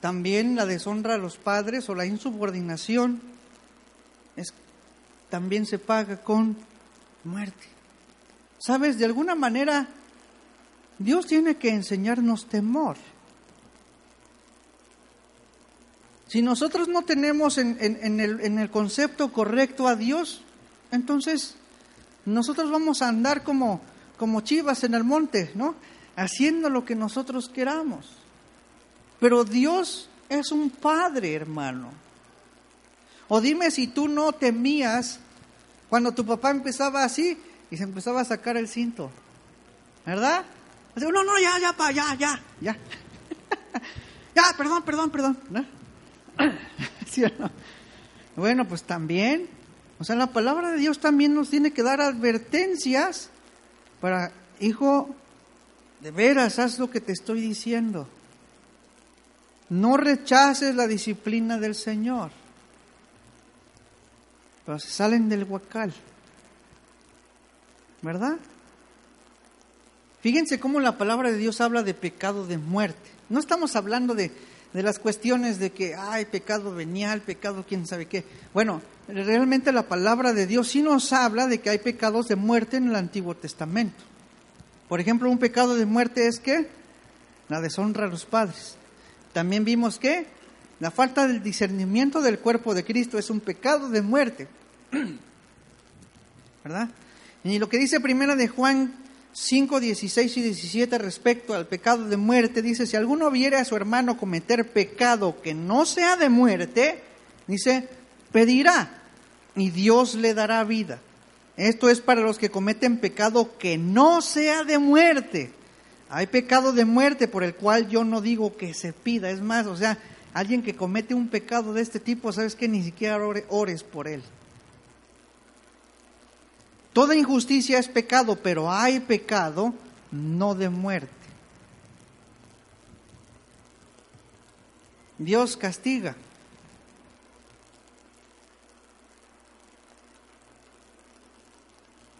También la deshonra a los padres o la insubordinación es, también se paga con muerte. Sabes, de alguna manera, Dios tiene que enseñarnos temor. Si nosotros no tenemos en, el, en, el, concepto correcto a Dios, entonces nosotros vamos a andar como, como chivas en el monte, ¿no? Haciendo lo que nosotros queramos. Pero Dios es un padre, hermano. O dime si tú no temías cuando tu papá empezaba así y se empezaba a sacar el cinto. ¿Verdad? no, no, ya, ya, pa, ya, ya, ya. ya, perdón, perdón, perdón. Bueno, pues también, o sea, la palabra de Dios también nos tiene que dar advertencias para, hijo, de veras, haz lo que te estoy diciendo. No rechaces la disciplina del Señor. Pero se salen del huacal. ¿Verdad? Fíjense cómo la palabra de Dios habla de pecado de muerte. No estamos hablando de, de las cuestiones de que hay pecado venial, pecado quién sabe qué. Bueno, realmente la palabra de Dios sí nos habla de que hay pecados de muerte en el Antiguo Testamento. Por ejemplo, un pecado de muerte es que la deshonra a los padres. También vimos que la falta del discernimiento del cuerpo de Cristo es un pecado de muerte. ¿Verdad? Y lo que dice primera de Juan 5, 16 y 17 respecto al pecado de muerte, dice, si alguno viere a su hermano cometer pecado que no sea de muerte, dice, pedirá y Dios le dará vida. Esto es para los que cometen pecado que no sea de muerte. Hay pecado de muerte por el cual yo no digo que se pida. Es más, o sea, alguien que comete un pecado de este tipo, sabes que ni siquiera ores por él. Toda injusticia es pecado, pero hay pecado no de muerte. Dios castiga.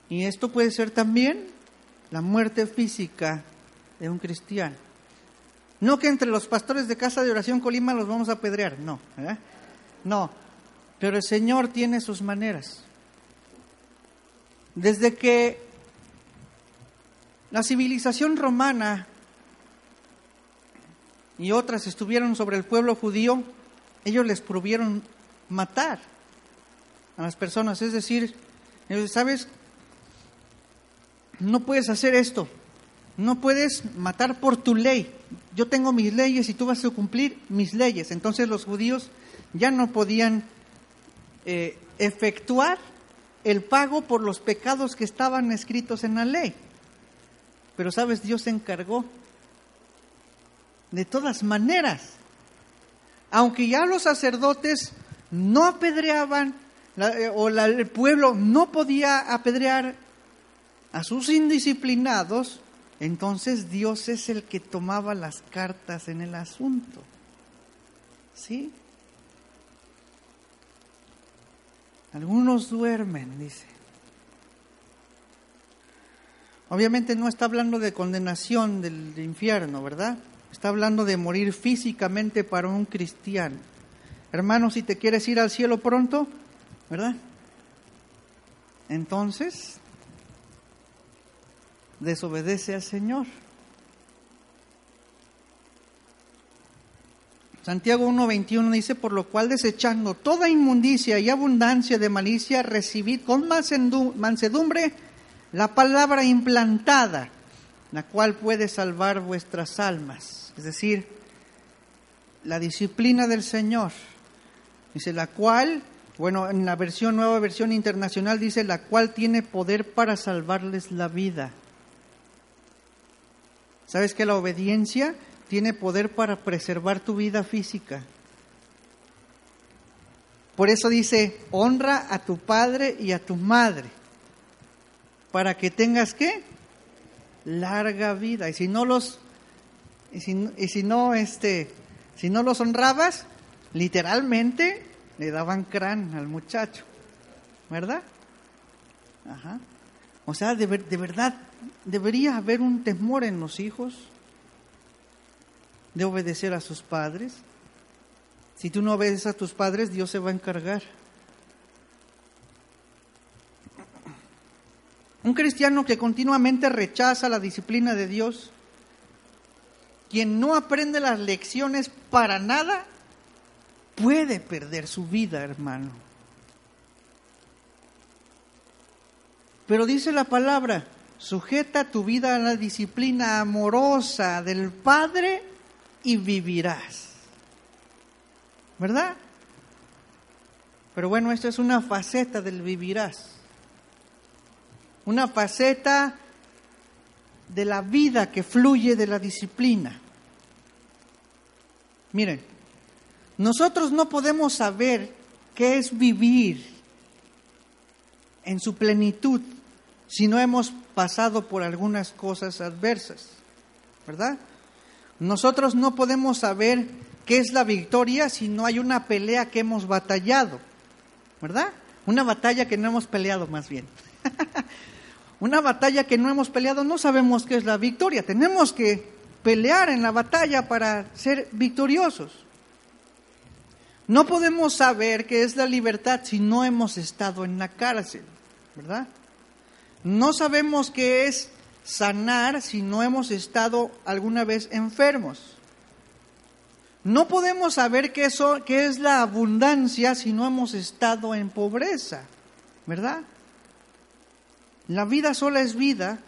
Y esto puede ser también la muerte física de un cristiano. No que entre los pastores de casa de oración Colima los vamos a apedrear, no, No, pero el Señor tiene sus maneras. Desde que la civilización romana y otras estuvieron sobre el pueblo judío, ellos les prohibieron matar a las personas. Es decir, ¿sabes? No puedes hacer esto. No puedes matar por tu ley. Yo tengo mis leyes y tú vas a cumplir mis leyes. Entonces los judíos ya no podían eh, efectuar el pago por los pecados que estaban escritos en la ley. Pero sabes, Dios se encargó. De todas maneras, aunque ya los sacerdotes no apedreaban, eh, o el pueblo no podía apedrear a sus indisciplinados, entonces Dios es el que tomaba las cartas en el asunto. ¿Sí? Algunos duermen, dice. Obviamente no está hablando de condenación del infierno, ¿verdad? Está hablando de morir físicamente para un cristiano. Hermano, si te quieres ir al cielo pronto, ¿verdad? Entonces, desobedece al Señor. Santiago 1.21 dice, por lo cual desechando toda inmundicia y abundancia de malicia, recibid con mansedumbre la palabra implantada, la cual puede salvar vuestras almas. Es decir, la disciplina del Señor. Dice, la cual, bueno, en la versión nueva versión internacional dice, la cual tiene poder para salvarles la vida. ¿Sabes que la obediencia tiene poder para preservar tu vida física? Por eso dice, honra a tu padre y a tu madre, para que tengas qué? Larga vida. Y si no los, y si, y si no, este, si no los honrabas, literalmente le daban crán al muchacho, ¿verdad? Ajá. O sea, de, de verdad, debería haber un temor en los hijos de obedecer a sus padres. Si tú no obedeces a tus padres, Dios se va a encargar. Un cristiano que continuamente rechaza la disciplina de Dios, quien no aprende las lecciones para nada, puede perder su vida, hermano. Pero dice la palabra, sujeta tu vida a la disciplina amorosa del Padre y vivirás. ¿Verdad? Pero bueno, esta es una faceta del vivirás. Una faceta de la vida que fluye de la disciplina. Miren, nosotros no podemos saber qué es vivir en su plenitud si no hemos pasado por algunas cosas adversas, ¿verdad? Nosotros no podemos saber qué es la victoria si no hay una pelea que hemos batallado, ¿verdad? Una batalla que no hemos peleado más bien. una batalla que no hemos peleado, no sabemos qué es la victoria. Tenemos que pelear en la batalla para ser victoriosos. No podemos saber qué es la libertad si no hemos estado en la cárcel, ¿verdad? No sabemos qué es sanar si no hemos estado alguna vez enfermos. No podemos saber qué, es la abundancia si no hemos estado en pobreza, ¿verdad? La vida sola es vida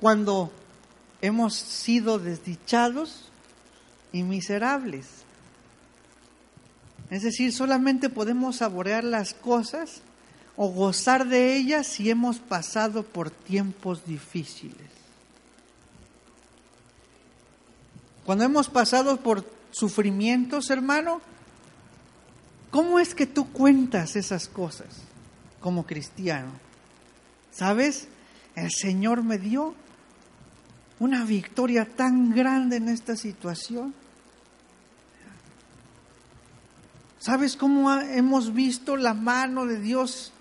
cuando hemos sido desdichados y miserables. Es decir, solamente podemos saborear las cosas o gozar de ellas si hemos pasado por tiempos difíciles. Cuando hemos pasado por sufrimientos, hermano, ¿cómo es que tú cuentas esas cosas como cristiano? ¿Sabes? El Señor me dio una victoria tan grande en esta situación. ¿Sabes cómo hemos visto la mano de Dios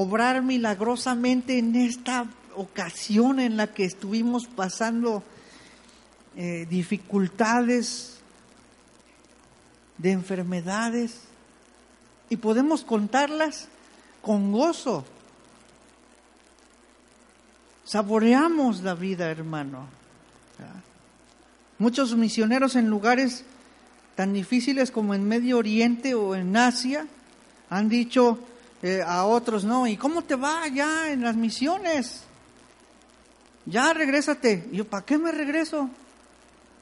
obrar milagrosamente en esta ocasión en la que estuvimos pasando eh, dificultades de enfermedades y podemos contarlas con gozo. Saboreamos la vida, hermano. Muchos misioneros en lugares tan difíciles como en Medio Oriente o en Asia han dicho, eh, a otros, no, ¿y cómo te va ya en las misiones? Ya regrésate. Y yo, ¿para qué me regreso?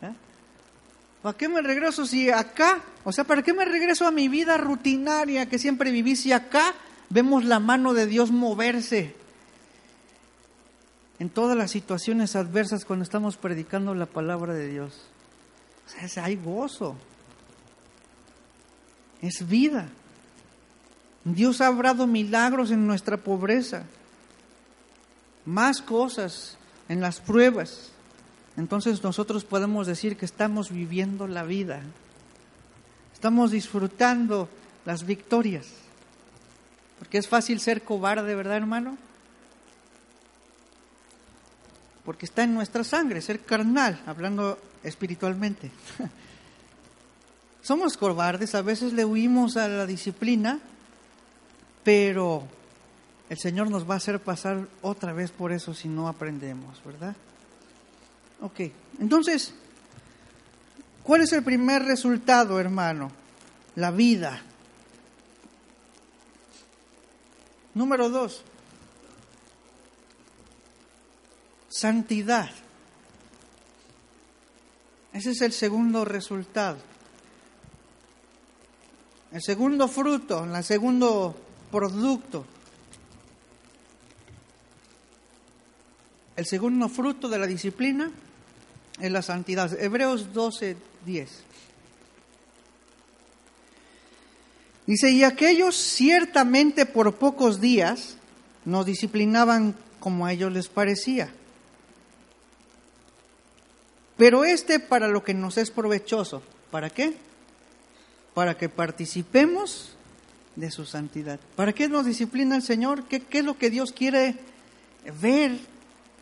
¿Eh? ¿Para qué me regreso si acá, o sea, ¿para qué me regreso a mi vida rutinaria que siempre viví si acá vemos la mano de Dios moverse en todas las situaciones adversas cuando estamos predicando la palabra de Dios? O sea, hay gozo, es vida. Dios ha obrado milagros en nuestra pobreza, más cosas en las pruebas. Entonces nosotros podemos decir que estamos viviendo la vida, estamos disfrutando las victorias. Porque es fácil ser cobarde, ¿verdad, hermano? Porque está en nuestra sangre, ser carnal, hablando espiritualmente. Somos cobardes, a veces le huimos a la disciplina pero el Señor nos va a hacer pasar otra vez por eso si no aprendemos, ¿verdad? Ok, entonces, ¿cuál es el primer resultado, hermano? La vida. Número dos, santidad. Ese es el segundo resultado. El segundo fruto, el segundo producto. El segundo fruto de la disciplina es la santidad. Hebreos 12, 10. Dice, y aquellos ciertamente por pocos días nos disciplinaban como a ellos les parecía. Pero este para lo que nos es provechoso. ¿Para qué? Para que participemos de su santidad. ¿Para qué nos disciplina el Señor? ¿Qué, es lo que Dios quiere ver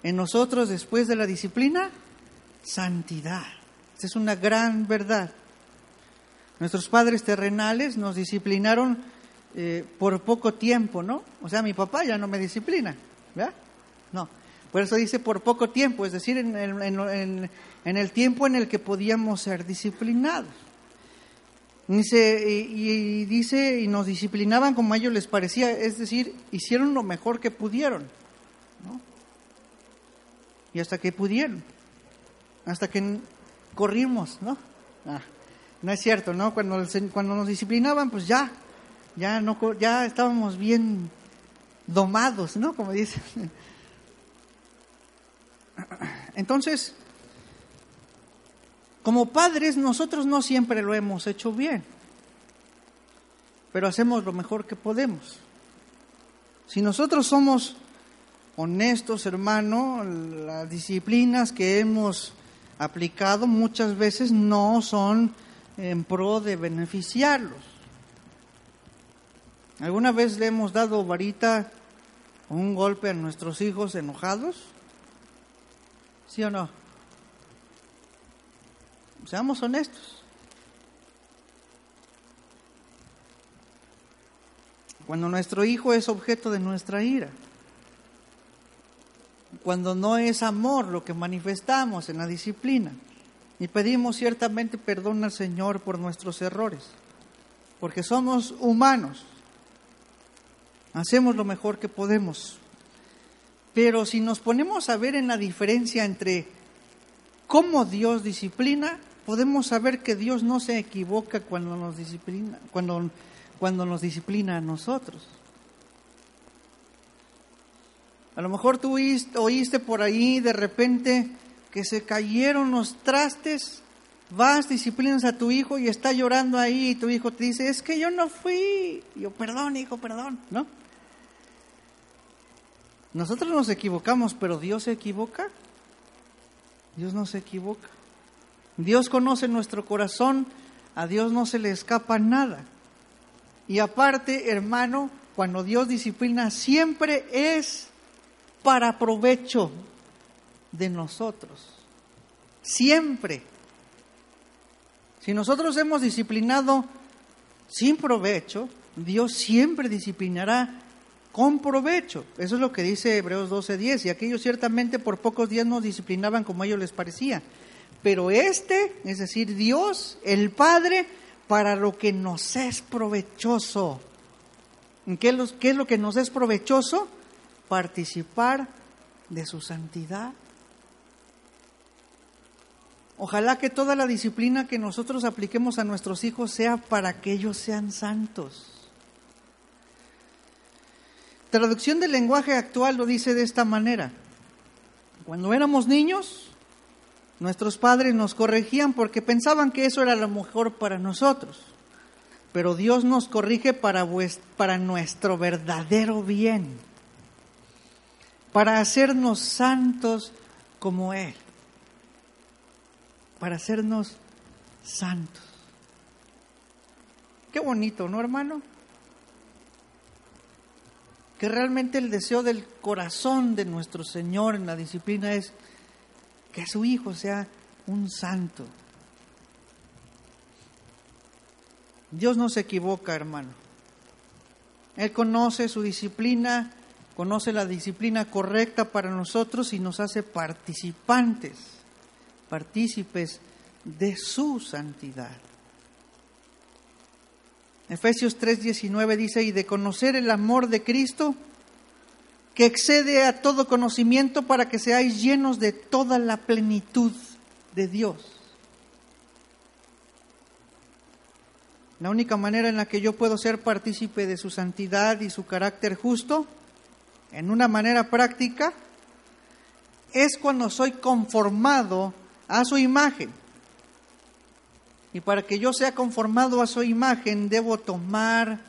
en nosotros después de la disciplina? Santidad. Esa es una gran verdad. Nuestros padres terrenales nos disciplinaron eh, por poco tiempo, ¿no? O sea, mi papá ya no me disciplina, ¿verdad? No. Por eso dice por poco tiempo, es decir, en el, en, en el tiempo en el que podíamos ser disciplinados. Dice, y, dice, y nos disciplinaban como a ellos les parecía, es decir, hicieron lo mejor que pudieron. ¿no? Y hasta que pudieron, hasta que corrimos, ¿no? Ah, no es cierto, ¿no? Cuando, cuando nos disciplinaban, pues ya, ya, no, ya estábamos bien domados, ¿no? Como dicen. Entonces, como padres, nosotros no siempre lo hemos hecho bien, pero hacemos lo mejor que podemos. Si nosotros somos honestos, hermano, las disciplinas que hemos aplicado muchas veces no son en pro de beneficiarlos. ¿Alguna vez le hemos dado varita o un golpe a nuestros hijos enojados? ¿Sí o no? Seamos honestos. Cuando nuestro hijo es objeto de nuestra ira, cuando no es amor lo que manifestamos en la disciplina, y pedimos ciertamente perdón al Señor por nuestros errores, porque somos humanos, hacemos lo mejor que podemos. Pero si nos ponemos a ver en la diferencia entre cómo Dios disciplina podemos saber que Dios no se equivoca cuando nos disciplina, cuando, cuando nos disciplina a nosotros. A lo mejor tú oíste, por ahí de repente que se cayeron los trastes, vas, disciplinas a tu hijo y está llorando ahí y tu hijo te dice, es que yo no fui. yo, perdón, hijo, perdón, ¿no? Nosotros nos equivocamos, pero Dios se equivoca. Dios no se equivoca. Dios conoce nuestro corazón, a Dios no se le escapa nada. Y aparte, hermano, cuando Dios disciplina, siempre es para provecho de nosotros. Siempre. Si nosotros hemos disciplinado sin provecho, Dios siempre disciplinará con provecho. Eso es lo que dice Hebreos 12:10. Y aquellos ciertamente por pocos días nos disciplinaban como a ellos les parecía pero este, es decir, Dios, el Padre, para lo que nos es provechoso. ¿Qué es, lo, ¿Qué es lo que nos es provechoso? Participar de su santidad. Ojalá que toda la disciplina que nosotros apliquemos a nuestros hijos sea para que ellos sean santos. Traducción del lenguaje actual lo dice de esta manera. Cuando éramos niños, Nuestros padres nos corregían porque pensaban que eso era lo mejor para nosotros. Pero Dios nos corrige para, para nuestro verdadero bien, para hacernos santos como Él, para hacernos santos. Qué bonito, ¿no, hermano? Que realmente el deseo del corazón de nuestro Señor en la disciplina es que su hijo sea un santo. Dios no se equivoca, hermano. Él conoce su disciplina, conoce la disciplina correcta para nosotros y nos hace participantes, partícipes de su santidad. Efesios 3:19 dice, y de conocer el amor de Cristo, que excede a todo conocimiento para que seáis llenos de toda la plenitud de Dios. La única manera en la que yo puedo ser partícipe de su santidad y su carácter justo, en una manera práctica, es cuando soy conformado a su imagen. Y para que yo sea conformado a su imagen, debo tomar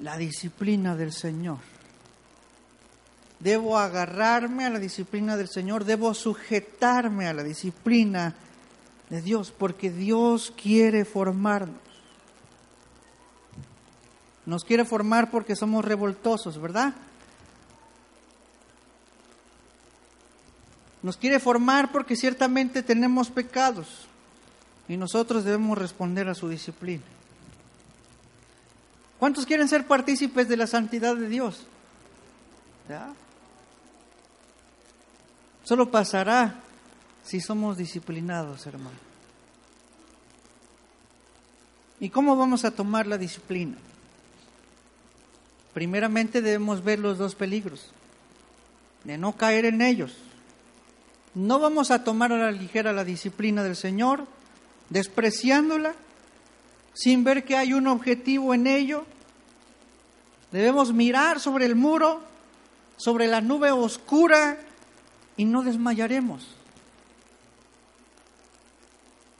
la disciplina del Señor debo agarrarme a la disciplina del Señor, debo sujetarme a la disciplina de Dios, porque Dios quiere formarnos. Nos quiere formar porque somos revoltosos, ¿verdad? Nos quiere formar porque ciertamente tenemos pecados y nosotros debemos responder a su disciplina. ¿Cuántos quieren ser partícipes de la santidad de Dios? ¿Ya? Solo pasará si somos disciplinados, hermano. ¿Y cómo vamos a tomar la disciplina? Primeramente debemos ver los dos peligros, de no caer en ellos. No vamos a tomar a la ligera la disciplina del Señor, despreciándola, sin ver que hay un objetivo en ello. Debemos mirar sobre el muro, sobre la nube oscura, y no desmayaremos.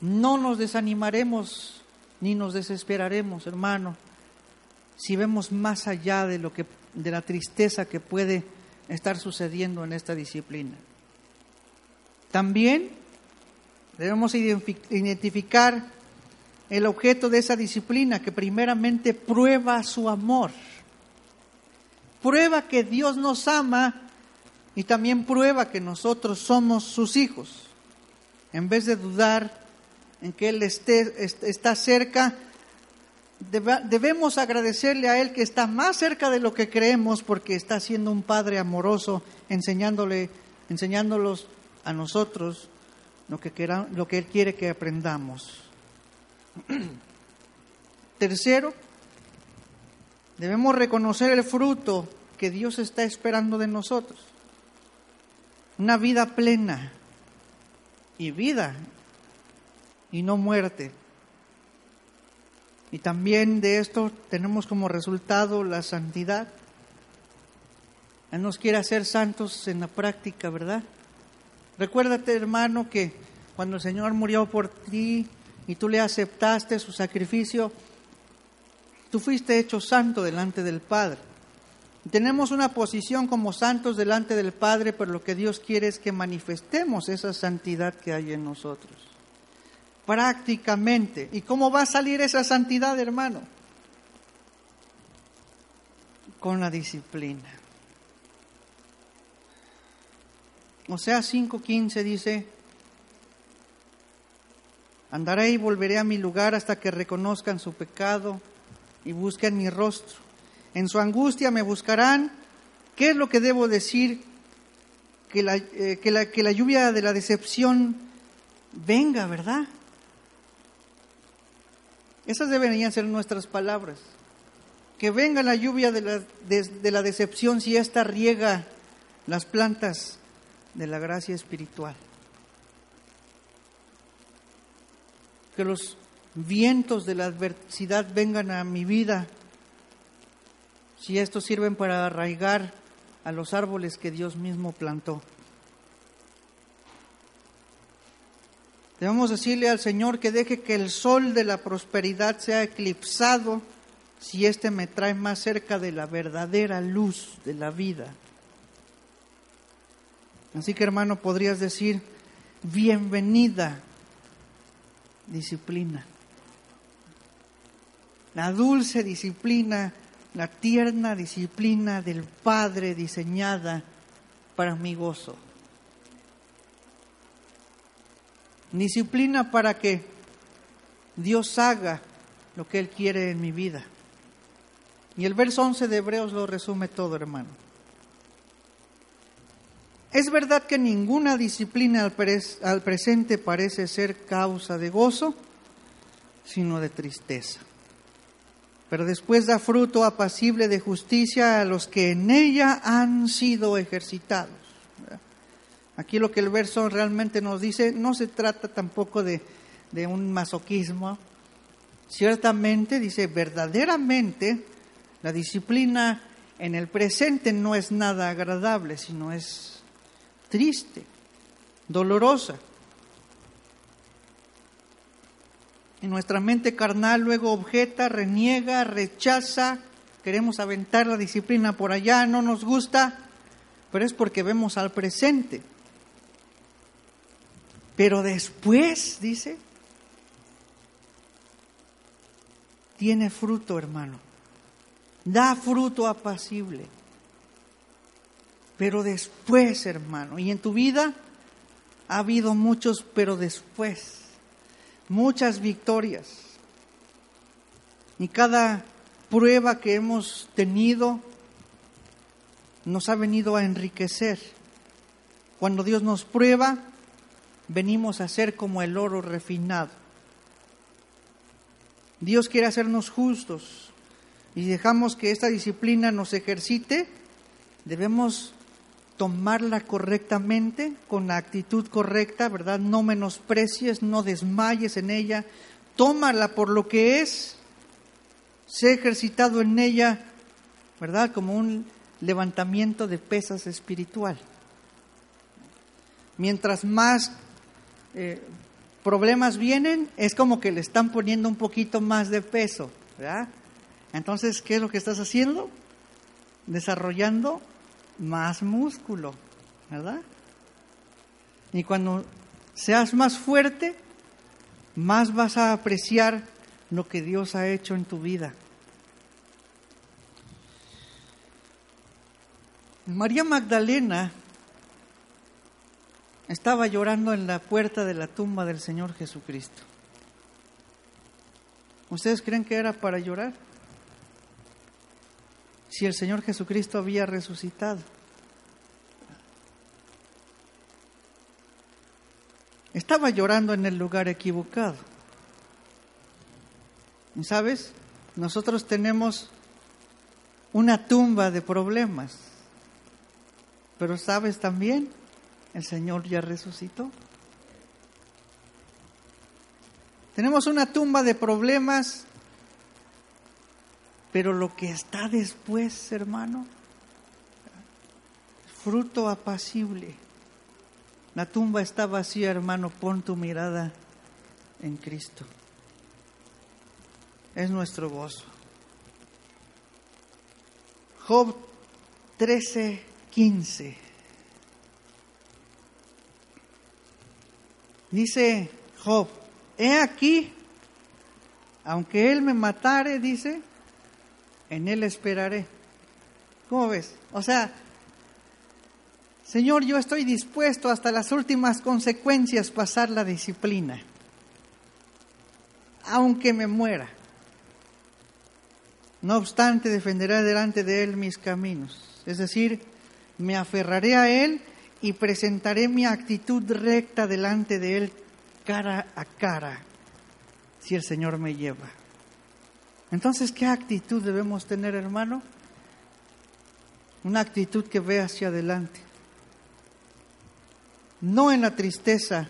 No nos desanimaremos ni nos desesperaremos, hermano, si vemos más allá de lo que de la tristeza que puede estar sucediendo en esta disciplina. También debemos identificar el objeto de esa disciplina que primeramente prueba su amor. Prueba que Dios nos ama y también prueba que nosotros somos sus hijos. En vez de dudar en que Él esté, está cerca, debemos agradecerle a Él que está más cerca de lo que creemos porque está siendo un Padre amoroso, enseñándole, enseñándolos a nosotros lo que, lo que Él quiere que aprendamos. Tercero, debemos reconocer el fruto que Dios está esperando de nosotros. Una vida plena y vida y no muerte. Y también de esto tenemos como resultado la santidad. Él nos quiere hacer santos en la práctica, ¿verdad? Recuérdate, hermano, que cuando el Señor murió por ti y tú le aceptaste su sacrificio, tú fuiste hecho santo delante del Padre. Tenemos una posición como santos delante del Padre, pero lo que Dios quiere es que manifestemos esa santidad que hay en nosotros prácticamente. ¿Y cómo va a salir esa santidad, hermano? Con la disciplina. O sea, 5.15 dice, andaré y volveré a mi lugar hasta que reconozcan su pecado y busquen mi rostro. En su angustia me buscarán. ¿Qué es lo que debo decir? Que la, eh, que la, que la lluvia de la decepción venga, ¿verdad? Esas deberían ser nuestras palabras. Que venga la lluvia de la, de, la decepción si ésta riega las plantas de la gracia espiritual. Que los vientos de la adversidad vengan a mi vida si estos sirven para arraigar a los árboles que Dios mismo plantó. Debemos decirle al Señor que deje que el sol de la prosperidad sea eclipsado si éste me trae más cerca de la verdadera luz de la vida. Así que hermano, podrías decir, bienvenida disciplina. La dulce disciplina, la tierna disciplina del Padre diseñada para mi gozo. Disciplina para que Dios haga lo que Él quiere en mi vida. Y el verso 11 de Hebreos lo resume todo, hermano. Es verdad que ninguna disciplina al, al, presente parece ser causa de gozo, sino de tristeza. Pero después da fruto apacible de justicia a los que en ella han sido ejercitados. Aquí lo que el verso realmente nos dice no se trata tampoco de, un masoquismo. Ciertamente, dice, verdaderamente la disciplina en el presente no es nada agradable, sino es triste, dolorosa. Y nuestra mente carnal luego objeta, reniega, rechaza, queremos aventar la disciplina por allá, no nos gusta, pero es porque vemos al presente. Pero después, dice, tiene fruto, hermano. Da fruto apacible. Pero después, hermano, y en tu vida ha habido muchos, pero después, muchas victorias. Y cada prueba que hemos tenido nos ha venido a enriquecer Cuando Dios nos prueba, venimos a ser como el oro refinado. Dios quiere hacernos justos y dejamos que esta disciplina nos ejercite, debemos tomarla correctamente, con la actitud correcta, ¿verdad? No menosprecies, no desmayes en ella, tómala por lo que es, sé ejercitado en ella, ¿verdad? Como un levantamiento de pesas espiritual. Mientras más eh, problemas vienen, es como que le están poniendo un poquito más de peso, ¿verdad? Entonces, ¿qué es lo que estás haciendo? Desarrollando más músculo, ¿verdad? Y cuando seas más fuerte, más vas a apreciar lo que Dios ha hecho en tu vida. María Magdalena estaba llorando en la puerta de la tumba del Señor Jesucristo. ¿Ustedes creen que era para llorar? Si el Señor Jesucristo había resucitado. Estaba llorando en el lugar equivocado. ¿Sabes? Nosotros tenemos una tumba de problemas. Pero sabes también, el Señor ya resucitó. Tenemos una tumba de problemas, pero lo que está después, hermano, fruto apacible. La tumba está vacía, hermano, pon tu mirada en Cristo. Es nuestro gozo. Job 13, 15. Dice Job, he aquí, aunque él me matare, dice, en él esperaré. ¿Cómo ves? O sea, Señor, yo estoy dispuesto hasta las últimas consecuencias pasar la disciplina, aunque me muera. No obstante, defenderé delante de Él mis caminos. Es decir, me aferraré a Él y presentaré mi actitud recta delante de Él cara a cara, si el Señor me lleva. Entonces, ¿qué actitud debemos tener, hermano? Una actitud que ve hacia adelante. No en la tristeza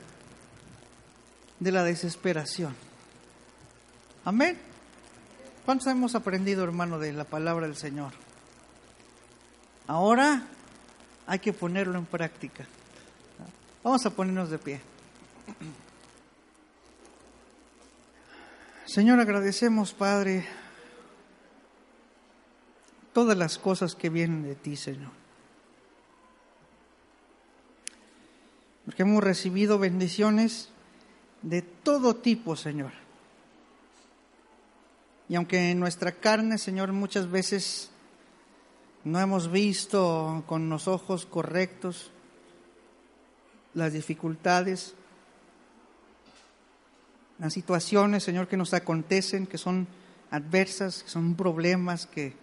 de la desesperación. Amén. ¿Cuántos hemos aprendido, hermano, de la palabra del Señor? Ahora hay que ponerlo en práctica. Vamos a ponernos de pie. Señor, agradecemos, Padre, todas las cosas que vienen de ti, Señor. Porque hemos recibido bendiciones de todo tipo, Señor. Y aunque en nuestra carne, Señor, muchas veces no hemos visto con los ojos correctos las dificultades, las situaciones, Señor, que nos acontecen, que son adversas, que son problemas, que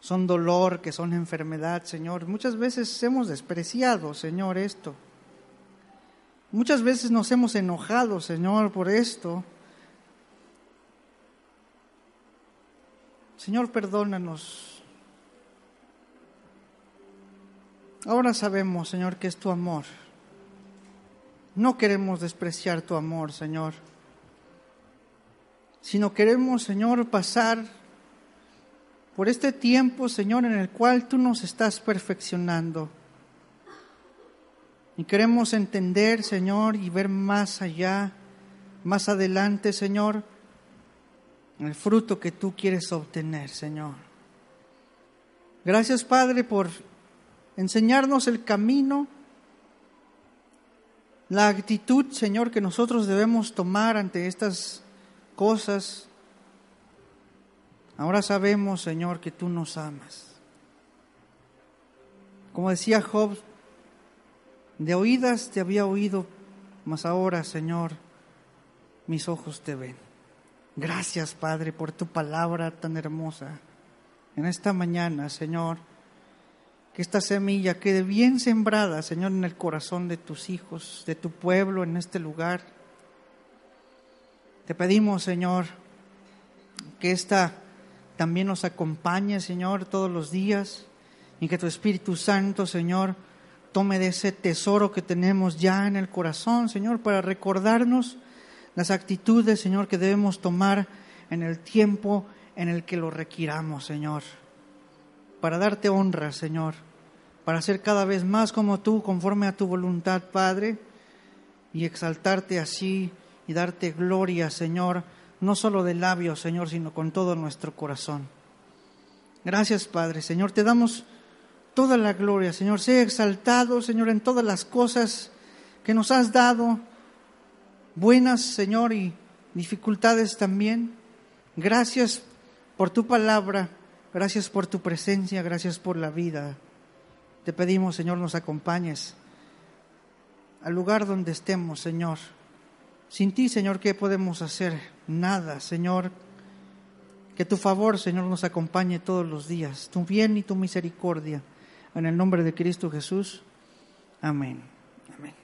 son dolor, que son enfermedad, Señor. Muchas veces hemos despreciado, Señor, esto. Muchas veces nos hemos enojado, Señor, por esto. Señor, perdónanos. Ahora sabemos, Señor, que es tu amor. No queremos despreciar tu amor, Señor, sino queremos, Señor, pasar por este tiempo, Señor, en el cual tú nos estás perfeccionando. Y queremos entender, Señor, y ver más allá, más adelante, Señor, el fruto que tú quieres obtener, Señor. Gracias, Padre, por enseñarnos el camino, la actitud, Señor, que nosotros debemos tomar ante estas cosas. Ahora sabemos, Señor, que tú nos amas. Como decía Job, de oídas te había oído, mas ahora, Señor, mis ojos te ven. Gracias, Padre, por tu palabra tan hermosa. En esta mañana, Señor, que esta semilla quede bien sembrada, Señor, en el corazón de tus hijos, de tu pueblo, en este lugar. Te pedimos, Señor, que esta también nos acompañe, Señor, todos los días y que tu Espíritu Santo, Señor, tome de ese tesoro que tenemos ya en el corazón, Señor, para recordarnos las actitudes, Señor, que debemos tomar en el tiempo en el que lo requiramos, Señor, para darte honra, Señor, para ser cada vez más como tú, conforme a tu voluntad, Padre, y exaltarte así y darte gloria, Señor, no solo de labios, Señor, sino con todo nuestro corazón. Gracias, Padre. Señor, te damos toda la gloria, Señor. Sea exaltado, Señor, en todas las cosas que nos has dado, buenas, Señor, y dificultades también. Gracias por tu palabra, gracias por tu presencia, gracias por la vida. Te pedimos, Señor, nos acompañes al lugar donde estemos, Señor. Sin ti, Señor, ¿qué podemos hacer? Nada, Señor. Que tu favor, Señor, nos acompañe todos los días, tu bien y tu misericordia. En el nombre de Cristo Jesús. Amén. Amén.